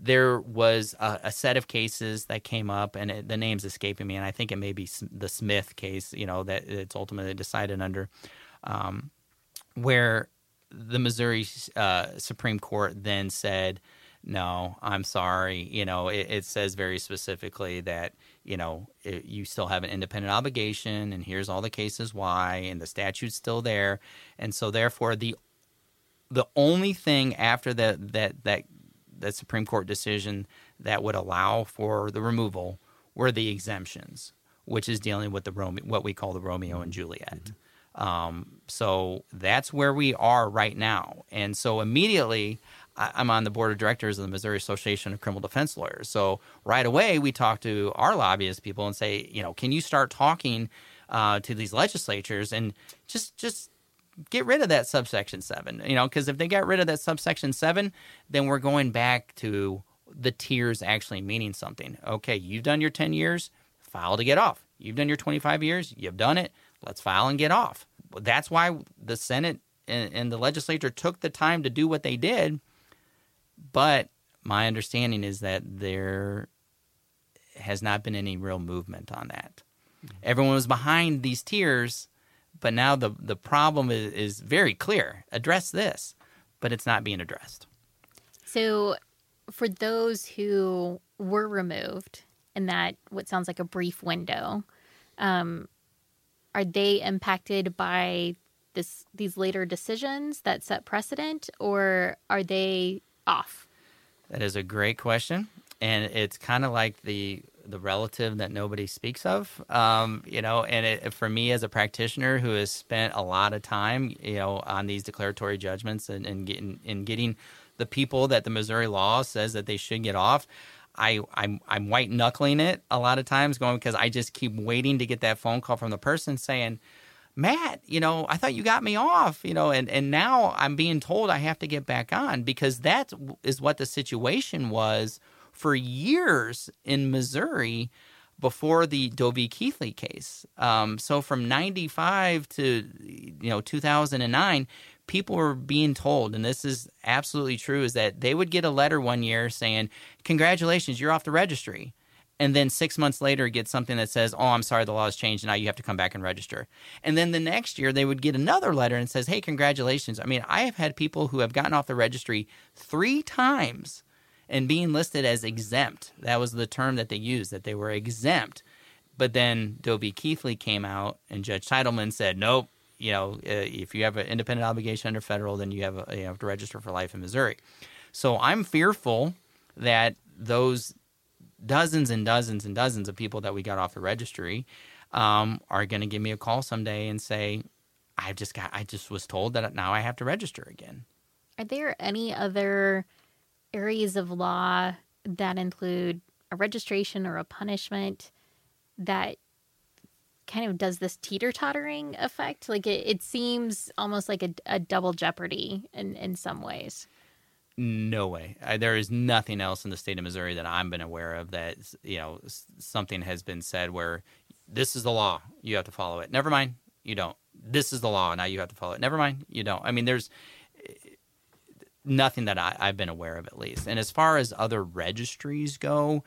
there was a, a set of cases that came up, and it, the name's escaping me, and I think it may be the Smith case, you know, that it's ultimately decided under, um, where the Missouri uh, Supreme Court then said, no, I'm sorry. You know, it, it says very specifically that you know, it, you still have an independent obligation, and here's all the cases why, and the statute's still there, and so therefore the the only thing after that that that that Supreme Court decision that would allow for the removal were the exemptions, which is dealing with the Romeo, what we call the Romeo and Juliet. Mm-hmm. Um, so that's where we are right now, and so immediately I'm on the board of directors of the Missouri Association of Criminal Defense Lawyers. So right away, we talk to our lobbyist people and say, you know, can you start talking uh, to these legislatures and just just get rid of that subsection seven? You know, because if they got rid of that subsection seven, then we're going back to the tiers actually meaning something. Okay, you've done your 10 years, file to get off. You've done your 25 years, you've done it. Let's file and get off. That's why the Senate and the legislature took the time to do what they did but my understanding is that there has not been any real movement on that. Everyone was behind these tiers, but now the the problem is, is very clear. Address this, but it's not being addressed. So, for those who were removed in that what sounds like a brief window, um, are they impacted by this these later decisions that set precedent, or are they off? That is a great question, and it's kind of like the the relative that nobody speaks of. Um, you know, and it, for me as a practitioner who has spent a lot of time, you know, on these declaratory judgments and, and getting in getting the people that the Missouri law says that they should get off. I, I'm I'm white knuckling it a lot of times, going because I just keep waiting to get that phone call from the person saying, Matt, you know, I thought you got me off, you know, and, and now I'm being told I have to get back on because that is what the situation was for years in Missouri before the Doe v. Keathley case. Um, so from 95 to, you know, 2009, people were being told, and this is absolutely true, is that they would get a letter one year saying, congratulations, you're off the registry and then six months later get something that says, "Oh, I'm sorry, the law has changed, now you have to come back and register." And then the next year they would get another letter and says, "Hey, congratulations." I mean, I have had people who have gotten off the registry three times and being listed as exempt. That was the term that they used, that they were exempt. But then Doe v. Keathley came out, and Judge Teitelman said, "Nope." You know, uh, if you have an independent obligation under federal, then you have, a, you have to register for life in Missouri. So I'm fearful that those dozens and dozens and dozens of people that we got off the registry um, are going to give me a call someday and say, "I've just got, I just was told that now I have to register again." Are there any other areas of law that include a registration or a punishment that kind of does this teeter tottering effect? Like it, it seems almost like a, a double jeopardy in, in some ways. No way. I, there is nothing else in the state of Missouri that I've been aware of that you know something has been said where this is the law, you have to follow it. Never mind, you don't. This is the law, now you have to follow it. Never mind, you don't. I mean, there's eh, nothing that I, I've been aware of at least. And as far as other registries go,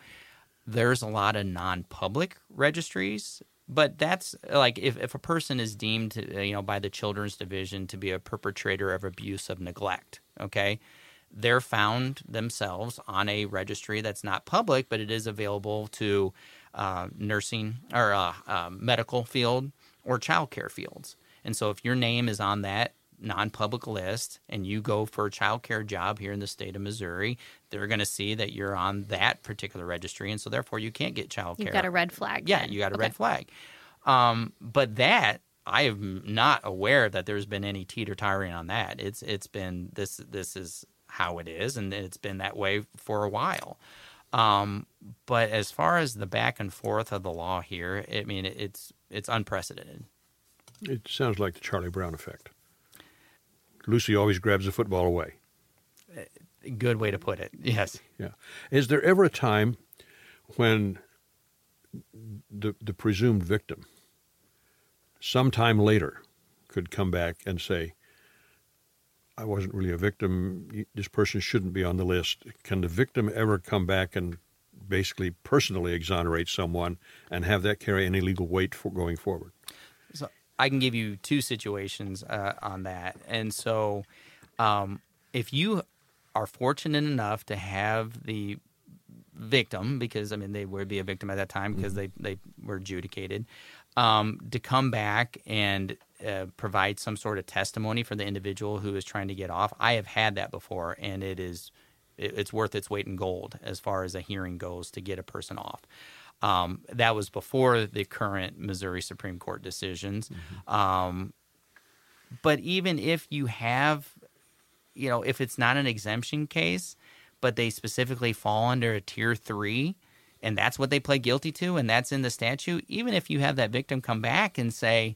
there's a lot of non-public registries but that's like if, if a person is deemed eh, you know by the children's division to be a perpetrator of abuse of neglect okay they're found themselves on a registry that's not public, but it is available to uh, nursing or uh, uh, medical field or childcare fields. And so, if your name is on that non-public list and you go for a childcare job here in the state of Missouri, they're going to see that you're on that particular registry, and so therefore you can't get childcare. You've got a red flag. Yeah, then. you got a okay. red flag. Um, but that I am not aware that there's been any teeter tottering on that. It's it's been this this is how it is, and it's been that way for a while. Um, but as far as the back and forth of the law here, I mean, it's it's unprecedented. It sounds like the Charlie Brown effect. Lucy always grabs the football away. Good way to put it. Yes. Yeah. Is there ever a time when the the presumed victim, sometime later, could come back and say, I wasn't really a victim. This person shouldn't be on the list. Can the victim ever come back and basically personally exonerate someone and have that carry any legal weight for going forward? So I can give you two situations uh, on that. And so, um, if you are fortunate enough to have the victim, because I mean they would be a victim at that time because mm-hmm. they they were adjudicated, um, to come back and uh, provide some sort of testimony for the individual who is trying to get off. I have had that before, and it is it, it's worth its weight in gold as far as a hearing goes to get a person off. Um, that was before the current Missouri Supreme Court decisions. Mm-hmm. Um, but even if you have, you know, if it's not an exemption case, but they specifically fall under a tier three, and that's what they pled guilty to, and that's in the statute, even if you have that victim come back and say,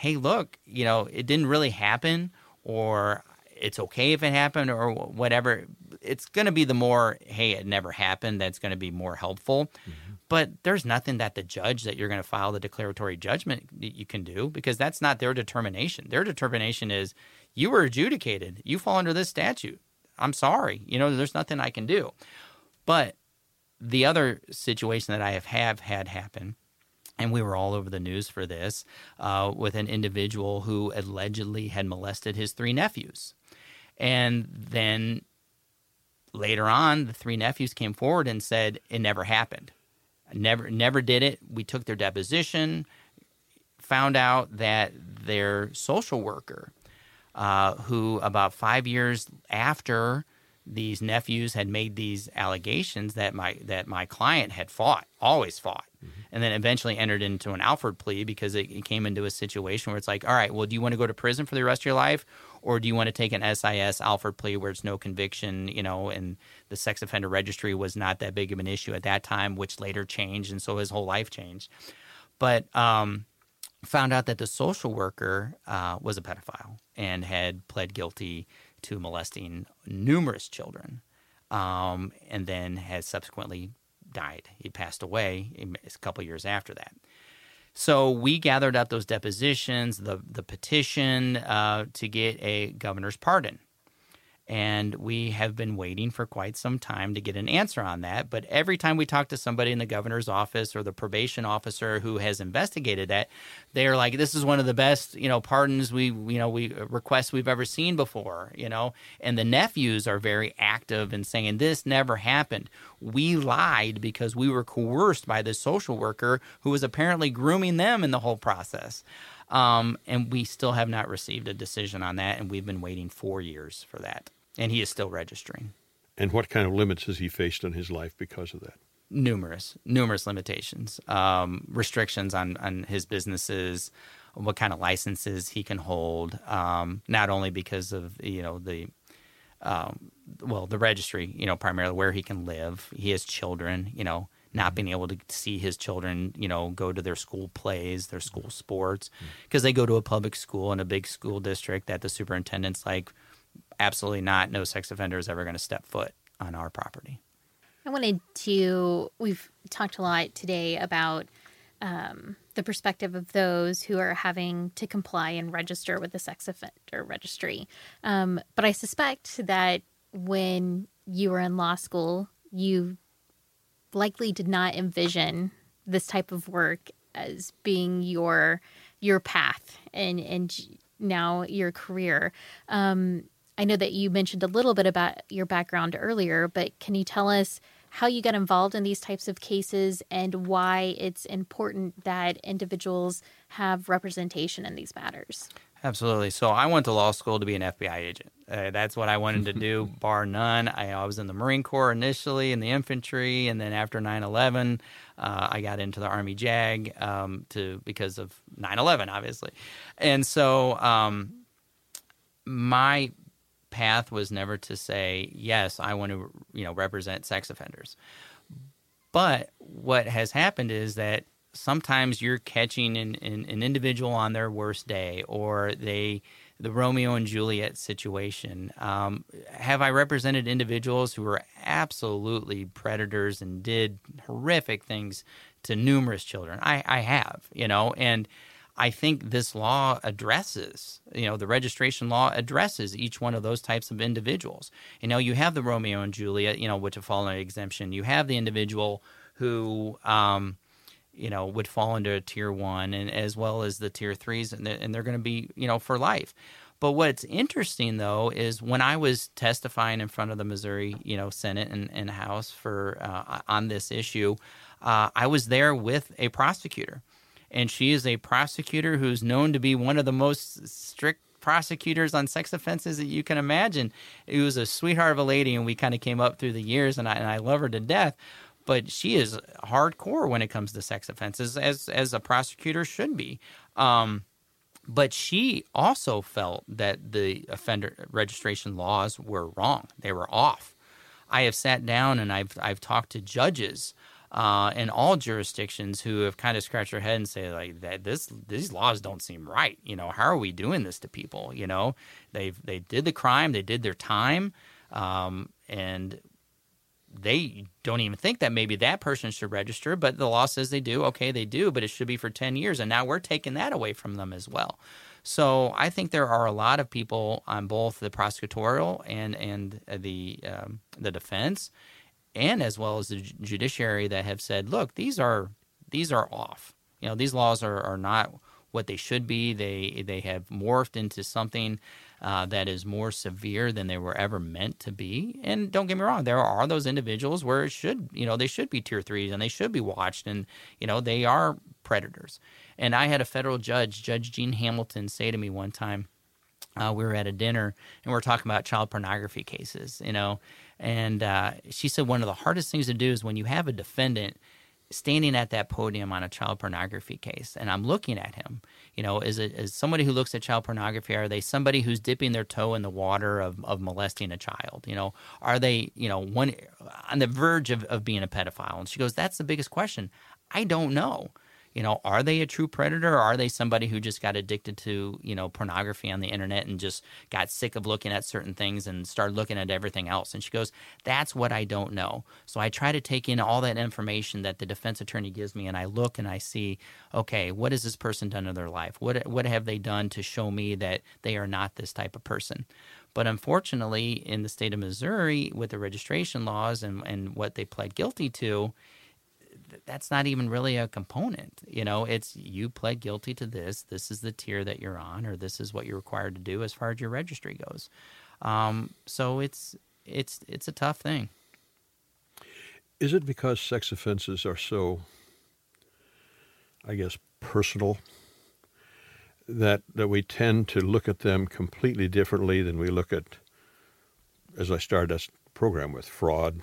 hey, look, you know, it didn't really happen, or it's okay if it happened, or whatever, it's going to be the more, hey, it never happened, that's going to be more helpful. Mm-hmm. But there's nothing that the judge that you're going to file the declaratory judgment that you can do because that's not their determination. Their determination is you were adjudicated, you fall under this statute. I'm sorry, you know, there's nothing I can do. But the other situation that I have, have had happen and we were all over the news for this uh, with an individual who allegedly had molested his three nephews. And then later on, the three nephews came forward and said it never happened. Never, never did it. We took their deposition, found out that their social worker, uh, who about five years after these nephews had made these allegations that my that my client had fought, always fought, mm-hmm. and then eventually entered into an Alford plea because it, it, came into a situation where it's like, all right, well, do you want to go to prison for the rest of your life, or do you want to take an SIS Alford plea where it's no conviction, you know, and the sex offender registry was not that big of an issue at that time, which later changed, and so his whole life changed. But um, found out that the social worker uh, was a pedophile and had pled guilty to molesting numerous children, um, and then has subsequently died. He passed away a couple years after that. So we gathered up those depositions, the the petition uh, to get a governor's pardon and we have been waiting for quite some time to get an answer on that. But every time we talk to somebody in the governor's office or the probation officer who has investigated that, they're like, "This is one of the best, you know, pardons we, you know, we uh, requests we've ever seen before." You know, and the nephews are very active in saying this never happened. We lied because we were coerced by this social worker who was apparently grooming them in the whole process. Um, and we still have not received a decision on that, and we've been waiting four years for that and he is still registering. And what kind of limits has he faced in his life because of that? Numerous, numerous limitations, um, restrictions on on his businesses, what kind of licenses he can hold. Um, not only because of you know the um, well the registry, you know primarily where he can live. He has children, you know not being able to see his children, you know, go to their school plays, their school sports, because they go to a public school in a big school district that the superintendent's like, absolutely not. No sex offender is ever going to step foot on our property. I wanted to, we've talked a lot today about um, the perspective of those who are having to comply and register with the sex offender registry. Um, but I suspect that when you were in law school, you likely did not envision this type of work as being your your path and and now your career. Um, I know that you mentioned a little bit about your background earlier, but can you tell us how you got involved in these types of cases and why it's important that individuals have representation in these matters? Absolutely. So I went to law school to be an FBI agent. Uh, that's what I wanted to do, bar none. I, I, was in the Marine Corps initially, in the infantry, and then after 9/11, uh, I got into the Army JAG um, to because of 9/11, obviously. And so um, my path was never to say yes i want to you know represent sex offenders. But what has happened is that sometimes you're catching an, an, an, individual on their worst day or they the romeo and juliet situation. Um, have i represented individuals who were absolutely predators and did horrific things to numerous children? I, I have you know and I think this law addresses, you know, the registration law addresses each one of those types of individuals. You know, you have the Romeo and Juliet, you know, which have fallen under exemption. You have the individual who, um, you know, would fall into a tier one, and as well as the tier threes, and they're, and they're going to be, you know, for life. But what's interesting though is when I was testifying in front of the Missouri, you know, Senate and, and House for uh, on this issue, uh, I was there with a prosecutor and she is a prosecutor who's known to be one of the most strict prosecutors on sex offenses that you can imagine. It was a sweetheart of a lady, and we kind of came up through the years, and I, and I love her to death. But she is hardcore when it comes to sex offenses, as as a prosecutor should be. Um, but she also felt that the offender registration laws were wrong; they were off. I have sat down and I've I've talked to judges uh, in all jurisdictions who have kind of scratched their head and say like that this these laws don't seem right. You know, how are we doing this to people? You know, they they did the crime, they did their time, um, and they don't even think that maybe that person should register, but the law says they do. Okay, they do, but it should be for 10 years. And now we're taking that away from them as well. So I think there are a lot of people on both the prosecutorial and, and the, um, the defense and as well as the judiciary that have said, look, these are these are off. You know, these laws are, are not what they should be. They they have morphed into something uh, that is more severe than they were ever meant to be. And don't get me wrong, there are those individuals where it should, you know, they should be tier threes and they should be watched, and you know, they are predators. And I had a federal judge, Judge Jean Hamilton, say to me one time. Uh, we were at a dinner and we are talking about child pornography cases, you know, and uh, she said one of the hardest things to do is when you have a defendant standing at that podium on a child pornography case and I'm looking at him, you know, is it is somebody who looks at child pornography, are they somebody who's dipping their toe in the water of, of molesting a child? You know, are they, you know, one on the verge of, of being a pedophile? And she goes, That's the biggest question. I don't know you know, are they a true predator or are they somebody who just got addicted to, you know, pornography on the internet and just got sick of looking at certain things and started looking at everything else? And she goes, That's what I don't know. So I try to take in all that information that the defense attorney gives me and I look and I see, okay, what has this person done in their life? What what have they done to show me that they are not this type of person? But unfortunately, in the state of Missouri, with the registration laws and, and what they pled guilty to, that's not even really a component. You know, it's you pled guilty to this. This is the tier that you're on, or this is what you're required to do as far as your registry goes. Um, so it's it's it's a tough thing. Is it because sex offenses are so, I guess, personal that that we tend to look at them completely differently than we look at, as I started this program with, fraud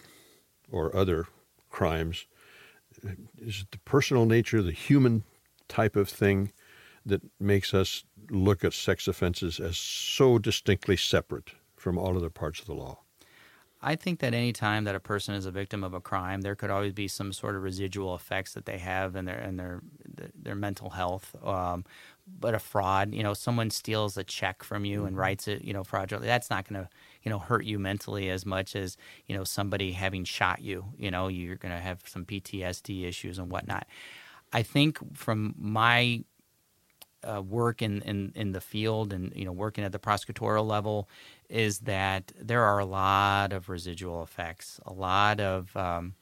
or other crimes? Is it the personal nature, the human type of thing that makes us look at sex offenses as so distinctly separate from all other parts of the law? I think that any time that a person is a victim of a crime, there could always be some sort of residual effects that they have in their in their their mental health. Um, but a fraud, you know, someone steals a check from you and mm-hmm. writes it, you know, fraudulently. That's not going to you know hurt you mentally as much as you know somebody having shot you you know you're going to have some ptsd issues and whatnot i think from my uh, work in, in, in the field and you know working at the prosecutorial level is that there are a lot of residual effects, a lot of um,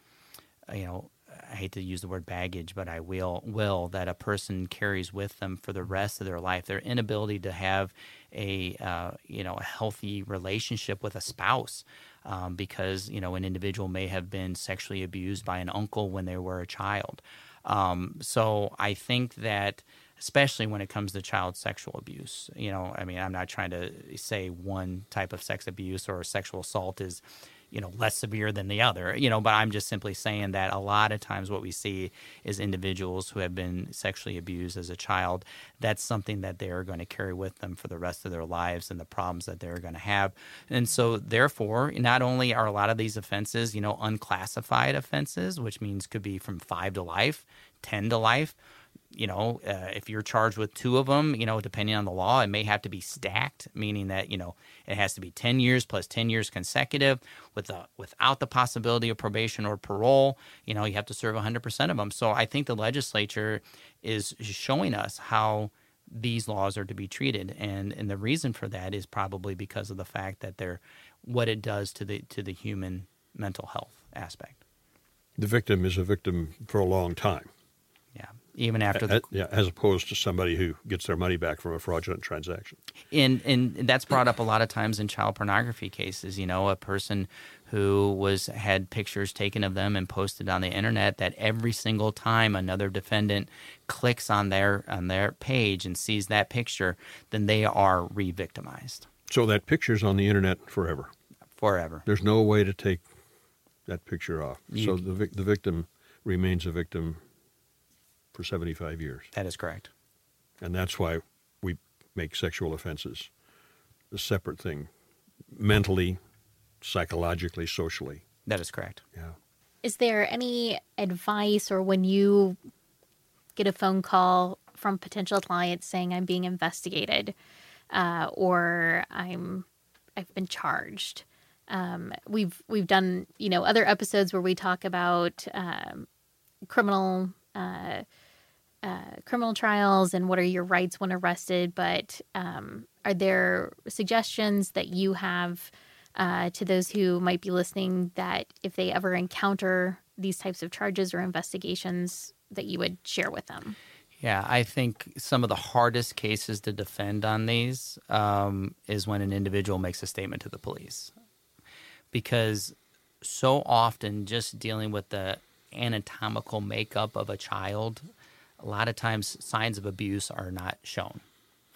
you know I hate to use the word baggage, but I will will that a person carries with them for the rest of their life. Their inability to have a uh, you know a healthy relationship with a spouse, um, because you know an individual may have been sexually abused by an uncle when they were a child. Um, so I think that especially when it comes to child sexual abuse. You know, I mean, I'm not trying to say one type of sex abuse or sexual assault is you know less severe than the other you know but i'm just simply saying that a lot of times what we see is individuals who have been sexually abused as a child. That's something that they're going to carry with them for the rest of their lives and the problems that they're going to have. And so therefore not only are a lot of these offenses you know unclassified offenses which means could be from 5 to life 10 to life you know, uh, if you're charged with two of them, you know, depending on the law, it may have to be stacked, meaning that you know it has to be ten years plus ten years consecutive, with a, without the possibility of probation or parole. You know, you have to serve 100 percent of them. So I think the legislature is showing us how these laws are to be treated, and and the reason for that is probably because of the fact that they're what it does to the to the human mental health aspect. The victim is a victim for a long time even after the yeah, as opposed to somebody who gets their money back from a fraudulent transaction. And and that's brought up a lot of times in child pornography cases. You know, a person who was had pictures taken of them and posted on the internet that every single time another defendant clicks on their on their page and sees that picture, then they are re-victimized. So that picture's on the internet forever. Forever. There's no way to take that picture off. You, so the the victim remains a victim for 75 years. That is correct. And that's why we make sexual offenses a separate thing, mentally, psychologically, socially. That is correct. Yeah. Is there any advice or when you get a phone call from potential clients saying I'm being investigated uh, or I'm I've been charged? Um, we've we've done you know other episodes where we talk about um, criminal uh, uh, criminal trials and what are your rights when arrested, but um, are there suggestions that you have uh, to those who might be listening that if they ever encounter these types of charges or investigations, that you would share with them? Yeah, I think some of the hardest cases to defend on these um, is when an individual makes a statement to the police. Because so often, just dealing with the anatomical makeup of a child, a lot of times signs of abuse are not shown.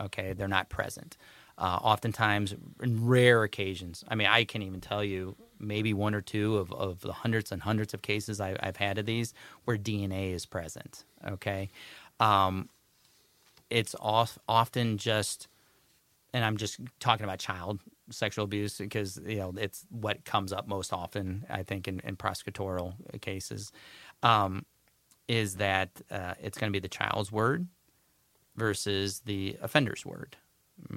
Okay, they're not present. Uh, oftentimes, in rare occasions, I mean, I can't even tell you maybe one or two of, of the hundreds and hundreds of cases I, have had of these where DNA is present. Okay, um, it's off, often just, and I'm just talking about child sexual abuse because you know it's what comes up most often. I think in, in prosecutorial cases, um, is that uh, it's going to be the child's word versus the offender's word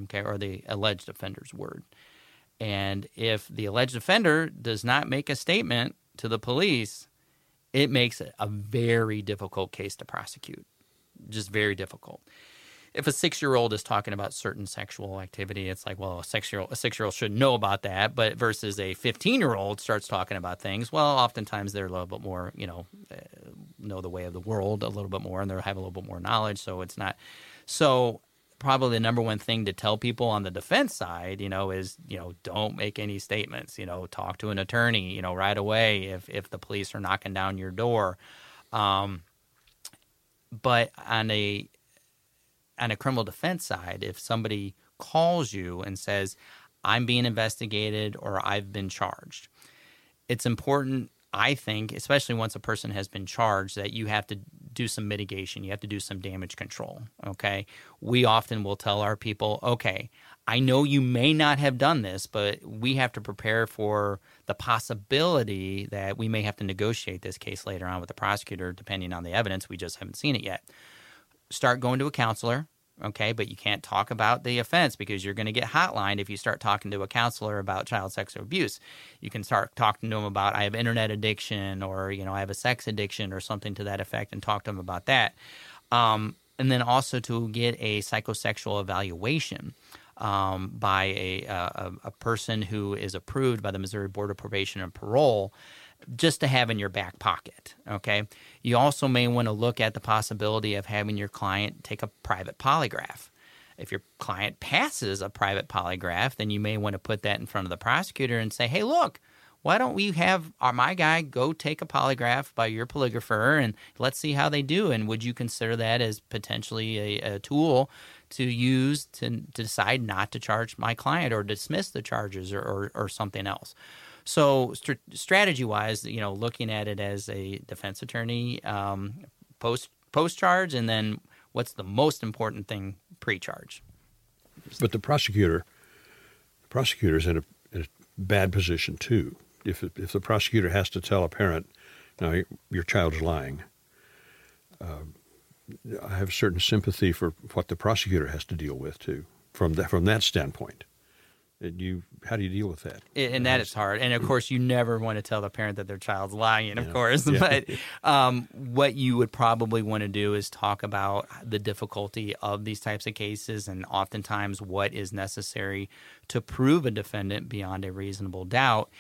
okay, or the alleged offender's word. And if the alleged offender does not make a statement to the police, it makes it a very difficult case to prosecute. Just very difficult. If a six year old is talking about certain sexual activity, it's like, well, a six year old a six year old should know about that. But versus a fifteen year old starts talking about things, well, oftentimes they're a little bit more, you know, uh, know the way of the world a little bit more, and they have a little bit more knowledge. So it's not. So probably the number one thing to tell people on the defense side, you know, is you know don't make any statements. You know, talk to an attorney. You know, right away if if the police are knocking down your door. Um, but on a on a criminal defense side, if somebody calls you and says, "I'm being investigated" or "I've been charged," it's important I think, especially once a person has been charged, that you have to do some mitigation. You have to do some damage control. Okay. We often will tell our people, okay, I know you may not have done this, but we have to prepare for the possibility that we may have to negotiate this case later on with the prosecutor, depending on the evidence. We just haven't seen it yet. Start going to a counselor okay but you can't talk about the offense because you're going to get hotlined if you start talking to a counselor about child sexual abuse. You can start talking to them about i have internet addiction or you know i have a sex addiction or something to that effect and talk to them about that. Um, and then also to get a psychosexual evaluation um, by a, a, a person who is approved by the missouri board of probation and parole just to have in your back pocket. Okay. You also may want to look at the possibility of having your client take a private polygraph. If your client passes a private polygraph, then you may want to put that in front of the prosecutor and say, hey, look, why don't we have our, my guy go take a polygraph by your polygrapher and let's see how they do? And would you consider that as potentially a, a tool to use to, to, decide not to charge my client or dismiss the charges or, or, or something else? So st- strategy wise, you know, looking at it as a defense attorney um, post post charge, and then what's the most important thing pre charge. But the prosecutor, the prosecutor's in a, in a bad position too. If if the prosecutor has to tell a parent, "Now your child's lying," uh, I have certain sympathy for what the prosecutor has to deal with too, from that from that standpoint you how do you deal with that and that is hard and of course you never want to tell the parent that their child's lying of yeah. course yeah. but um, what you would probably want to do is talk about the difficulty of these types of cases and oftentimes what is necessary to prove a defendant beyond a reasonable doubt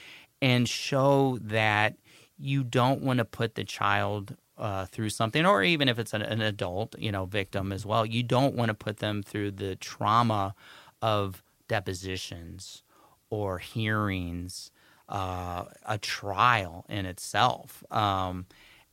and show that you don't want to put the child uh, through something, or even if it's an, an adult, you know, victim as well, you don't want to put them through the trauma of depositions or hearings, uh, a trial in itself. Um,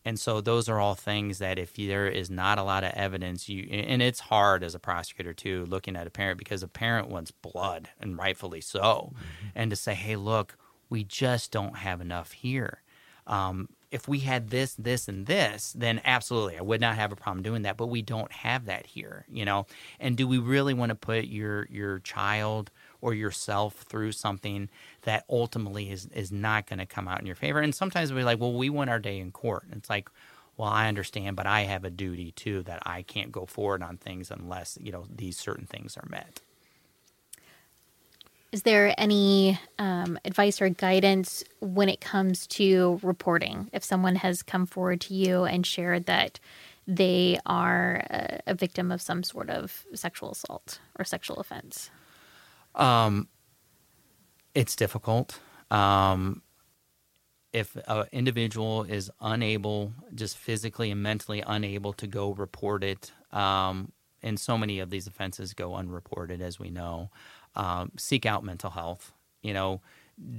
and so those are all things that if there is not a lot of evidence, you and it's hard as a prosecutor too, looking at a parent because a parent wants blood and rightfully so, mm-hmm. and to say, hey, look, we just don't have enough here. Um, if we had this, this, and this, then absolutely, I would not have a problem doing that. But we don't have that here, you know. And do we really want to put your your child or yourself through something that ultimately is is not going to come out in your favor? And sometimes we're like, well, we want our day in court. And it's like, well, I understand, but I have a duty too that I can't go forward on things unless you know these certain things are met. Is there any um, advice or guidance when it comes to reporting? If someone has come forward to you and shared that they are a, a victim of some sort of sexual assault or sexual offense? Um, It's difficult. Um, if an individual is unable, just physically and mentally unable to go report it, um, and so many of these offenses go unreported, as we know, um, seek out mental health. You know,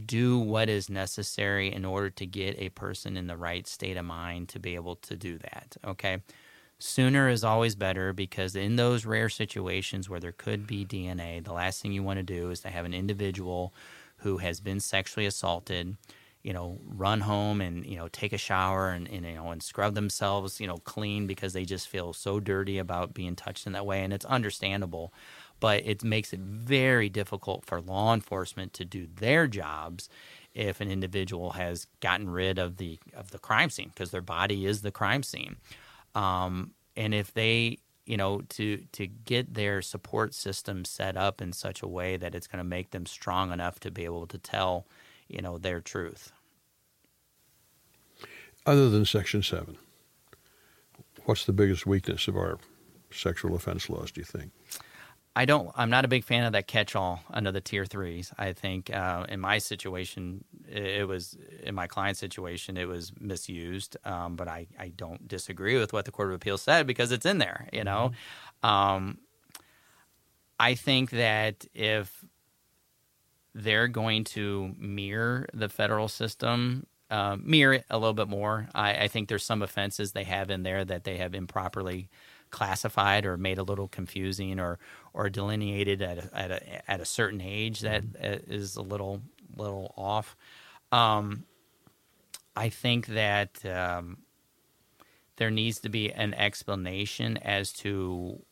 do what is necessary in order to get a person in the right state of mind to be able to do that. Okay. Sooner is always better because in those rare situations where there could be DNA, the last thing you want to do is to have an individual who has been sexually assaulted, you know, run home and, you know, take a shower and, and, you know, and scrub themselves, you know, clean because they just feel so dirty about being touched in that way. And it's understandable but it makes it very difficult for law enforcement to do their jobs if an individual has gotten rid of the of the crime scene because their body is the crime scene. Um, and if they you know to to get their support system set up in such a way that it's going to make them strong enough to be able to tell you know their truth. Other than section 7 what's the biggest weakness of our sexual offense laws do you think I don't. I'm not a big fan of that catch-all under the tier threes. I think uh, in my situation, it was in my client situation, it was misused. Um, but I, I don't disagree with what the Court of Appeals said because it's in there. You know, mm-hmm. um, I think that if they're going to mirror the federal system, uh, mirror it a little bit more, I, I think there's some offenses they have in there that they have improperly classified or made a little confusing or or delineated at a, at a, at a certain age that mm-hmm. is a little little off. Um, I think that um, there needs to be an explanation as to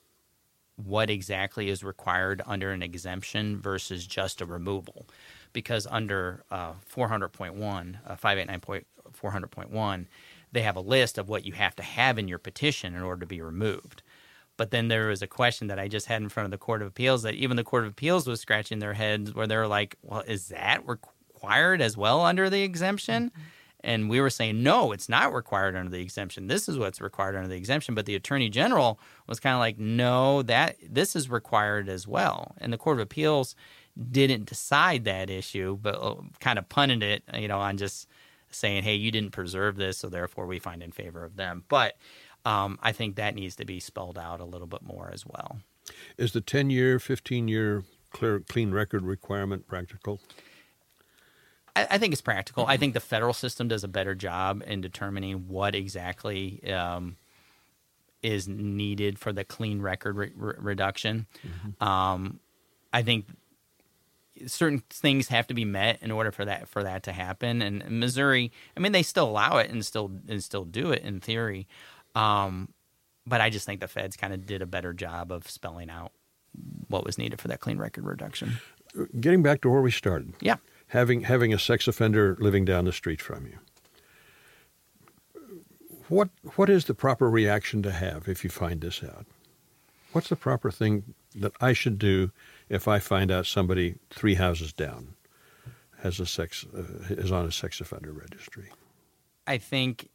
what exactly is required under an exemption versus just a removal. Because under uh, 400.1, uh, 589.400.1, they have a list of what you have to have in your petition in order to be removed. But then there was a question that I just had in front of the Court of Appeals that even the Court of Appeals was scratching their heads where they're like, well, is that required as well under the exemption? Mm-hmm. And we were saying, no, it's not required under the exemption. This is what's required under the exemption. But the Attorney General was kind of like, no, that this is required as well. And the Court of Appeals didn't decide that issue, but uh, kind of punted it, you know, on just saying, hey, you didn't preserve this, so therefore we find in favor of them. But um, I think that needs to be spelled out a little bit more as well. Is the 10 year, 15 year clear, clean record requirement practical? I, I think it's practical. I think the federal system does a better job in determining what exactly um, is needed for the clean record re- re- reduction. Mm-hmm. Um, I think certain things have to be met in order for that for that to happen. And Missouri, I mean, they still allow it and still and still do it in theory. Um, but I just think the feds kind of did a better job of spelling out what was needed for that clean record reduction. Getting back to where we started. Yeah. Having having a sex offender living down the street from you. What what is the proper reaction to have if you find this out? What's the proper thing that I should do if I find out somebody three houses down has a sex uh, is on a sex offender registry? I think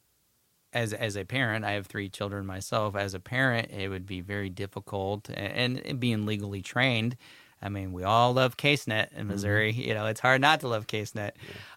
as as a parent, I have three children myself. As a parent, it would be very difficult, and, and being legally trained. I mean, we all love CaseNet in mm-hmm. Missouri. Mm-hmm. You know, it's hard not to love CaseNet.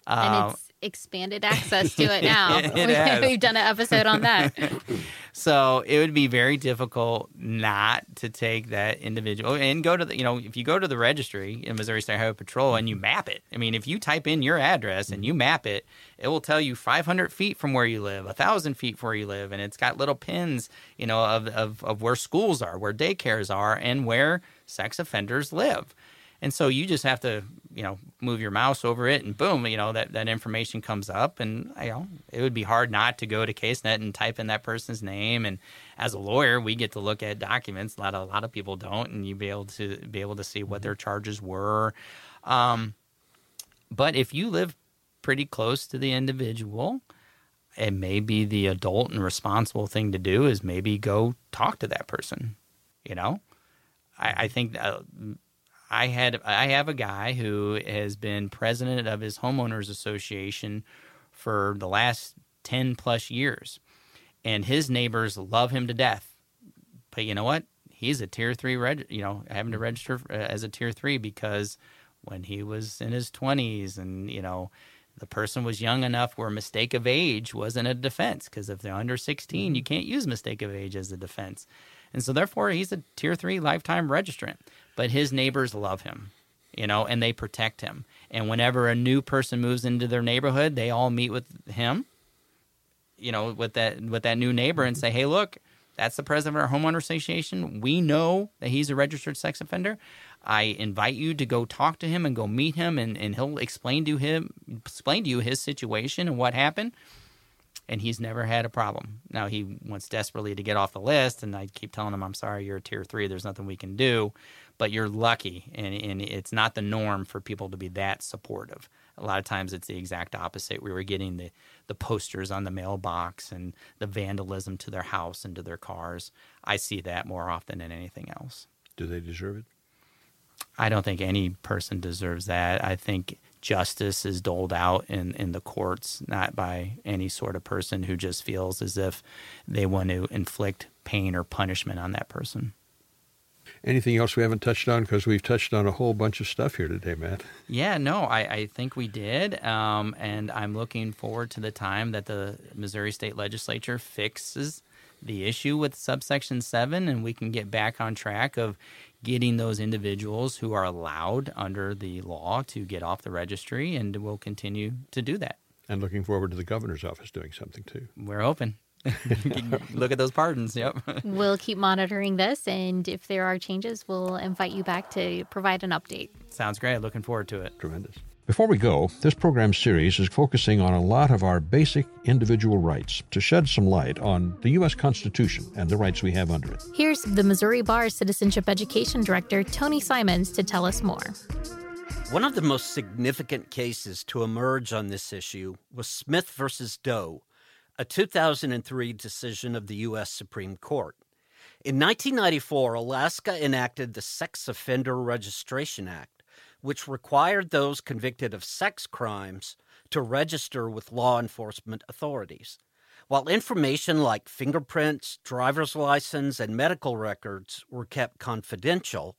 Um, and it's expanded access to it now. it We've done an episode on that. so it would be very difficult not to take that individual and go to the, you know, if you go to the registry in Missouri State Highway Patrol and you map it. I mean, if you type in your address and you map it, it will tell you 500 feet from where you live, 1,000 feet from where you live. And it's got little pins, you know, of, of, of where schools are, where daycares are, and where sex offenders live. And so you just have to, you know, move your mouse over it and boom, you know, that, that information comes up. And, you know, it would be hard not to go to CaseNet and type in that person's name. And as a lawyer, we get to look at documents. A lot of, a lot of people don't. And you be able to be able to see what their charges were. Um, but if you live pretty close to the individual, it may be the adult and responsible thing to do is maybe go talk to that person, you know? I, I think uh, I had I have a guy who has been president of his homeowners association for the last 10 plus years and his neighbors love him to death. But you know what? He's a tier 3 reg, you know, having to register uh, as a tier 3 because when he was in his 20s and, you know, the person was young enough where mistake of age wasn't a defense because if they're under 16, you can't use mistake of age as a defense. And so therefore he's a tier 3 lifetime registrant, but his neighbors love him, you know, and they protect him. And whenever a new person moves into their neighborhood, they all meet with him, you know, with that with that new neighbor and mm-hmm. say, "Hey, look, that's the president of our homeowner association. We know that he's a registered sex offender. I invite you to go talk to him and go meet him, and, and he'll explain to him explain to you his situation and what happened. And he's never had a problem. Now he wants desperately to get off the list, and I keep telling him, "I'm sorry, you're a tier three. There's nothing we can do." But you're lucky, and, and it's not the norm for people to be that supportive. A lot of times, it's the exact opposite. We were getting the the posters on the mailbox and the vandalism to their house and to their cars. I see that more often than anything else. Do they deserve it? I don't think any person deserves that. I think justice is doled out in, in the courts, not by any sort of person who just feels as if they want to inflict pain or punishment on that person. Anything else we haven't touched on? Because we've touched on a whole bunch of stuff here today, Matt. Yeah, no, I, I think we did. Um, and I'm looking forward to the time that the Missouri State Legislature fixes the issue with subsection 7 and we can get back on track of getting those individuals who are allowed under the law to get off the registry, and we'll continue to do that. And looking forward to the governor's office doing something too. We're open. Look at those pardons. Yep. we'll keep monitoring this, and if there are changes, we'll invite you back to provide an update. Sounds great. Looking forward to it. Tremendous. Before we go, this program series is focusing on a lot of our basic individual rights to shed some light on the U.S. Constitution and the rights we have under it. Here's the Missouri Bar Citizenship Education Director, Tony Simones, to tell us more. One of the most significant cases to emerge on this issue was Smith versus Doe, a 2003 decision of the U.S. Supreme Court. In 1994, Alaska enacted the Sex Offender Registration Act which required those convicted of sex crimes to register with law enforcement authorities. While information like fingerprints, driver's license, and medical records were kept confidential,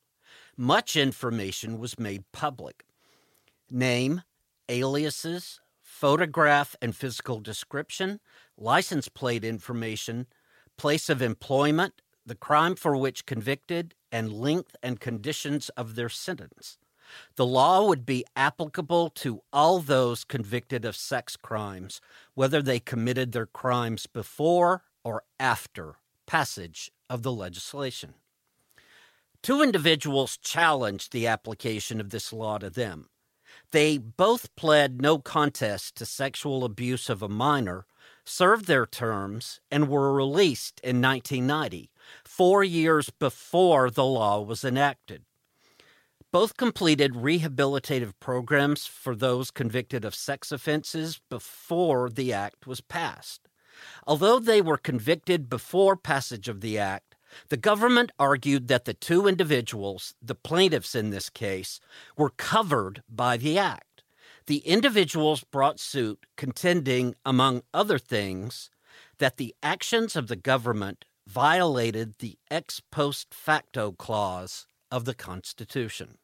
much information was made public. Name, aliases, photograph and physical description, license plate information, place of employment, the crime for which convicted, and length and conditions of their sentence. The law would be applicable to all those convicted of sex crimes, whether they committed their crimes before or after passage of the legislation. Two individuals challenged the application of this law to them. They both pled no contest to sexual abuse of a minor, served their terms, and were released in 1990, four years before the law was enacted. Both completed rehabilitative programs for those convicted of sex offenses before the act was passed. Although they were convicted before passage of the act, the government argued that the two individuals, the plaintiffs in this case, were covered by the act. The individuals brought suit contending, among other things, that the actions of the government violated the ex post facto clause of the Constitution.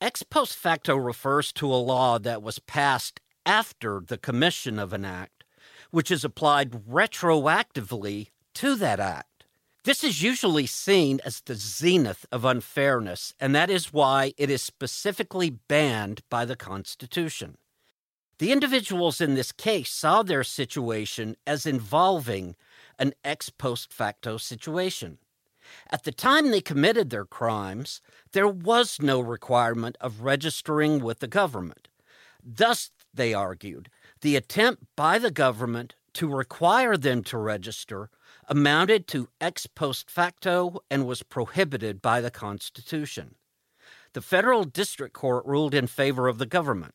Ex post facto refers to a law that was passed after the commission of an act, which is applied retroactively to that act. This is usually seen as the zenith of unfairness, and that is why it is specifically banned by the Constitution. The individuals in this case saw their situation as involving an ex post facto situation. At the time they committed their crimes, there was no requirement of registering with the government. Thus, they argued, the attempt by the government to require them to register amounted to ex post facto and was prohibited by the Constitution. The federal district court ruled in favor of the government.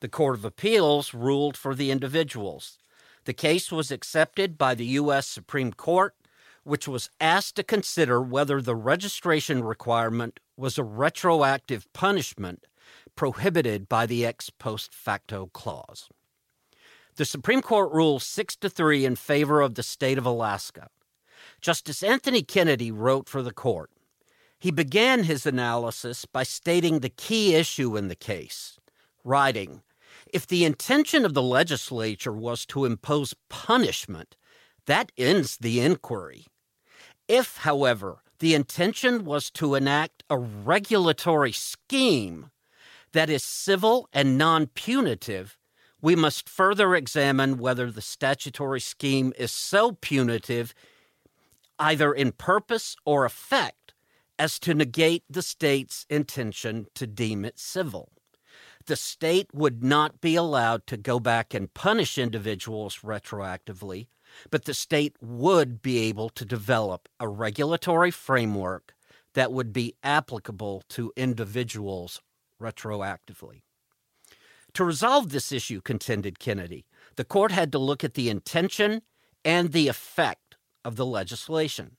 The Court of Appeals ruled for the individuals. The case was accepted by the U.S. Supreme Court which was asked to consider whether the registration requirement was a retroactive punishment prohibited by the ex post facto clause. The Supreme Court ruled 6 to 3 in favor of the state of Alaska. Justice Anthony Kennedy wrote for the court. He began his analysis by stating the key issue in the case, writing, If the intention of the legislature was to impose punishment, that ends the inquiry. If, however, the intention was to enact a regulatory scheme that is civil and non punitive, we must further examine whether the statutory scheme is so punitive, either in purpose or effect, as to negate the state's intention to deem it civil. The state would not be allowed to go back and punish individuals retroactively, but the state would be able to develop a regulatory framework that would be applicable to individuals retroactively. To resolve this issue, contended Kennedy, the court had to look at the intention and the effect of the legislation.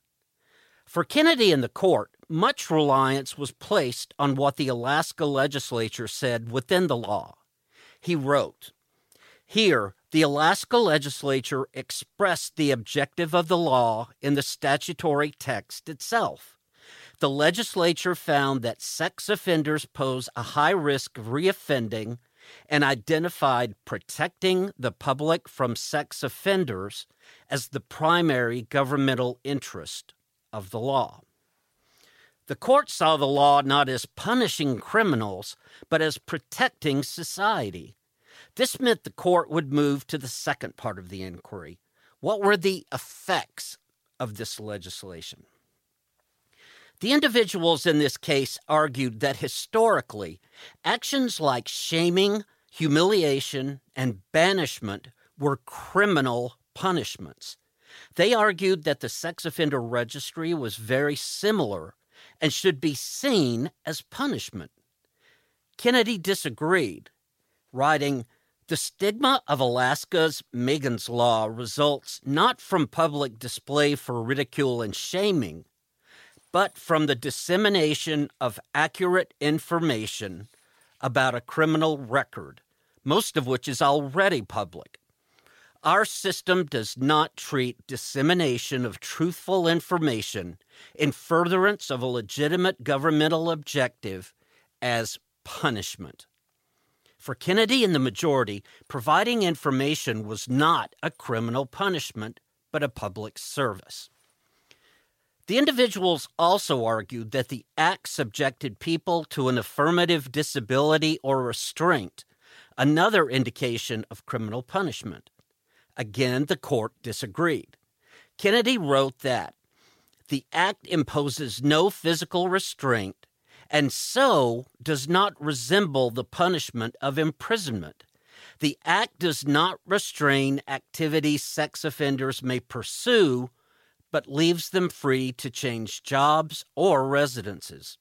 For Kennedy and the court, much reliance was placed on what the Alaska legislature said within the law. He wrote, Here, the Alaska legislature expressed the objective of the law in the statutory text itself. The legislature found that sex offenders pose a high risk of reoffending and identified protecting the public from sex offenders as the primary governmental interest of the law. The court saw the law not as punishing criminals, but as protecting society. This meant the court would move to the second part of the inquiry. What were the effects of this legislation? The individuals in this case argued that historically, actions like shaming, humiliation, and banishment were criminal punishments. They argued that the sex offender registry was very similar and should be seen as punishment. Kennedy disagreed, writing, The stigma of Alaska's Megan's Law results not from public display for ridicule and shaming, but from the dissemination of accurate information about a criminal record, most of which is already public. Our system does not treat dissemination of truthful information in furtherance of a legitimate governmental objective as punishment. For Kennedy and the majority, providing information was not a criminal punishment, but a public service. The individuals also argued that the act subjected people to an affirmative disability or restraint, another indication of criminal punishment. Again, the court disagreed. Kennedy wrote that the act imposes no physical restraint and so does not resemble the punishment of imprisonment. The act does not restrain activities sex offenders may pursue, but leaves them free to change jobs or residences.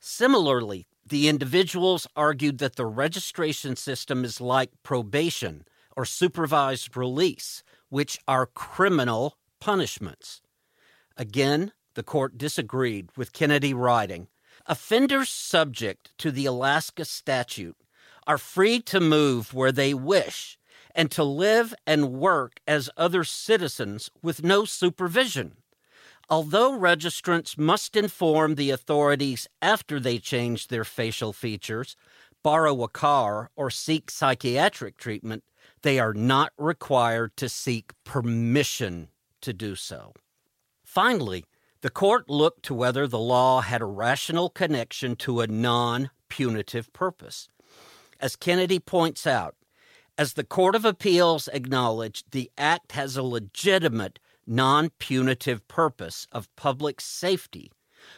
Similarly, the individuals argued that the registration system is like probation or supervised release, which are criminal punishments. Again, the court disagreed with Kennedy writing Offenders subject to the Alaska statute are free to move where they wish and to live and work as other citizens with no supervision. Although registrants must inform the authorities after they change their facial features, borrow a car, or seek psychiatric treatment, they are not required to seek permission to do so. Finally, the court looked to whether the law had a rational connection to a non punitive purpose. As Kennedy points out, as the Court of Appeals acknowledged, the Act has a legitimate non punitive purpose of public safety,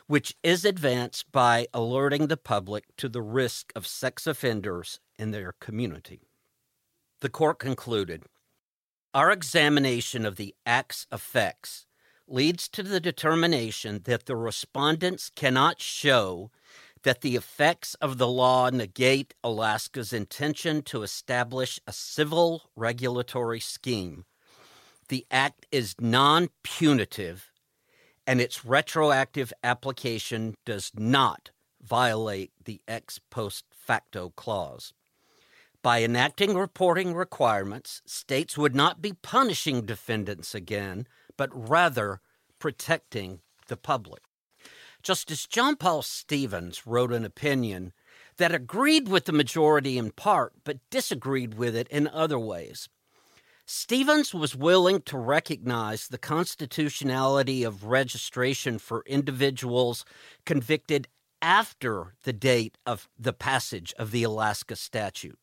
which is advanced by alerting the public to the risk of sex offenders in their community. The court concluded Our examination of the Act's effects leads to the determination that the respondents cannot show that the effects of the law negate Alaska's intention to establish a civil regulatory scheme. The act is non punitive, and its retroactive application does not violate the ex post facto clause. By enacting reporting requirements, states would not be punishing defendants again, but rather protecting the public. Justice John Paul Stevens wrote an opinion that agreed with the majority in part, but disagreed with it in other ways. Stevens was willing to recognize the constitutionality of registration for individuals convicted after the date of the passage of the Alaska statute.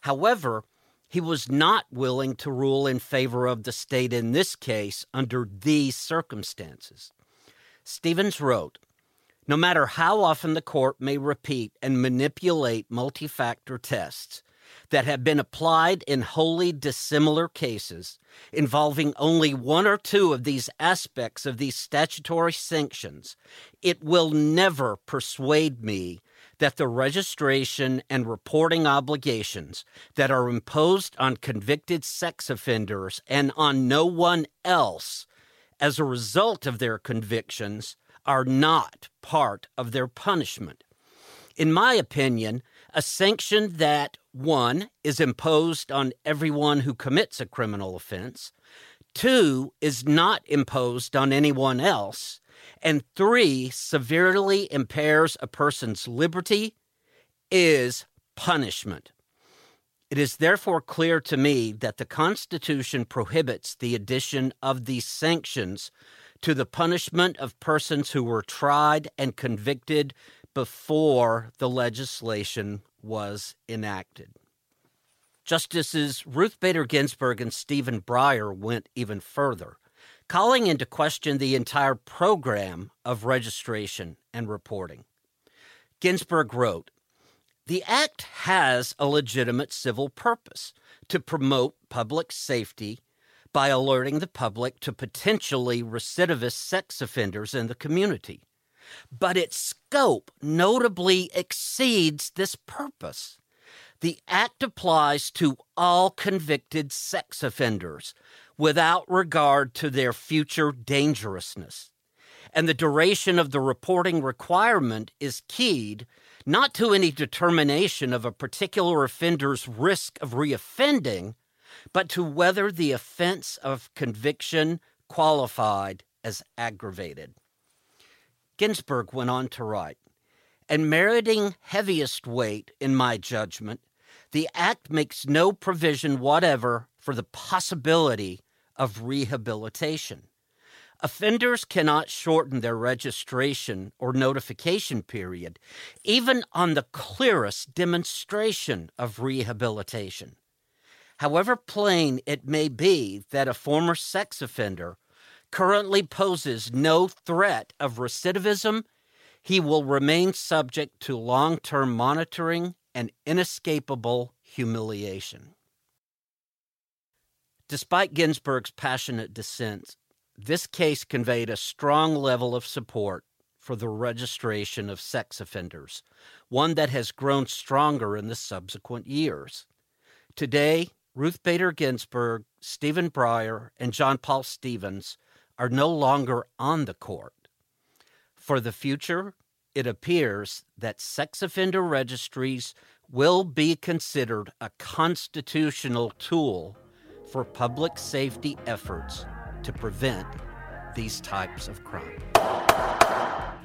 However, he was not willing to rule in favor of the state in this case under these circumstances. Stevens wrote No matter how often the court may repeat and manipulate multi factor tests that have been applied in wholly dissimilar cases involving only one or two of these aspects of these statutory sanctions, it will never persuade me that the registration and reporting obligations that are imposed on convicted sex offenders and on no one else as a result of their convictions are not part of their punishment. In my opinion, a sanction that, one, is imposed on everyone who commits a criminal offense, two, is not imposed on anyone else, and three, severely impairs a person's liberty, is punishment. It is therefore clear to me that the Constitution prohibits the addition of these sanctions to the punishment of persons who were tried and convicted before the legislation was enacted. Justices Ruth Bader Ginsburg and Stephen Breyer went even further, calling into question the entire program of registration and reporting. Ginsburg wrote, the Act has a legitimate civil purpose to promote public safety by alerting the public to potentially recidivist sex offenders in the community. But its scope notably exceeds this purpose. The Act applies to all convicted sex offenders without regard to their future dangerousness. And the duration of the reporting requirement is keyed not to any determination of a particular offender's risk of reoffending, but to whether the offense of conviction qualified as aggravated. Ginsburg went on to write, and meriting heaviest weight in my judgment, the Act makes no provision whatever for the possibility of rehabilitation. Offenders cannot shorten their registration or notification period, even on the clearest demonstration of rehabilitation. However plain it may be that a former sex offender currently poses no threat of recidivism, he will remain subject to long term monitoring and inescapable humiliation. Despite Ginsburg's passionate dissent, this case conveyed a strong level of support for the registration of sex offenders, one that has grown stronger in the subsequent years. Today, Ruth Bader Ginsburg, Stephen Breyer, and John Paul Stevens are no longer on the court. For the future, it appears that sex offender registries will be considered a constitutional tool for public safety efforts to prevent these types of crime.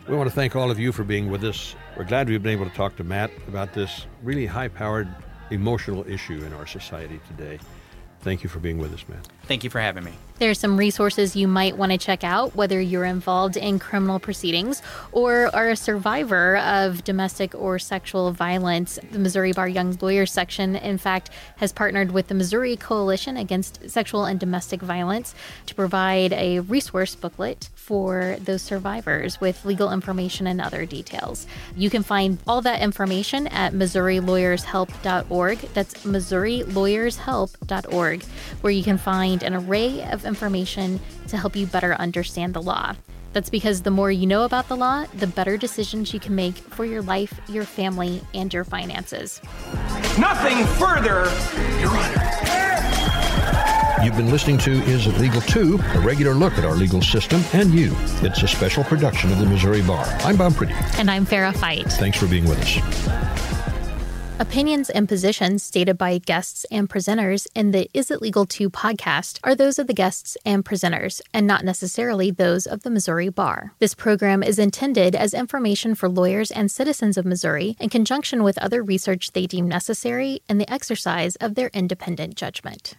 We want to thank all of you for being with us. We're glad we've been able to talk to Matt about this really high powered emotional issue in our society today. Thank you for being with us, Matt. Thank you for having me. There are some resources you might want to check out, whether you're involved in criminal proceedings or are a survivor of domestic or sexual violence. The Missouri Bar Young Lawyers section, in fact, has partnered with the Missouri Coalition Against Sexual and Domestic Violence to provide a resource booklet for those survivors with legal information and other details. You can find all that information at MissouriLawyersHelp.org. That's MissouriLawyersHelp.org, where you can find an array of information to help you better understand the law. That's because the more you know about the law, the better decisions you can make for your life, your family, and your finances. Nothing further, Your Honor. You've been listening to Is It Legal To, a regular look at our legal system and you. It's a special production of the Missouri Bar. I'm Bob Priddy. And I'm Farrah Fite. Thanks for being with us. Opinions and positions stated by guests and presenters in the Is It Legal To podcast are those of the guests and presenters, and not necessarily those of the Missouri Bar. This program is intended as information for lawyers and citizens of Missouri in conjunction with other research they deem necessary in the exercise of their independent judgment.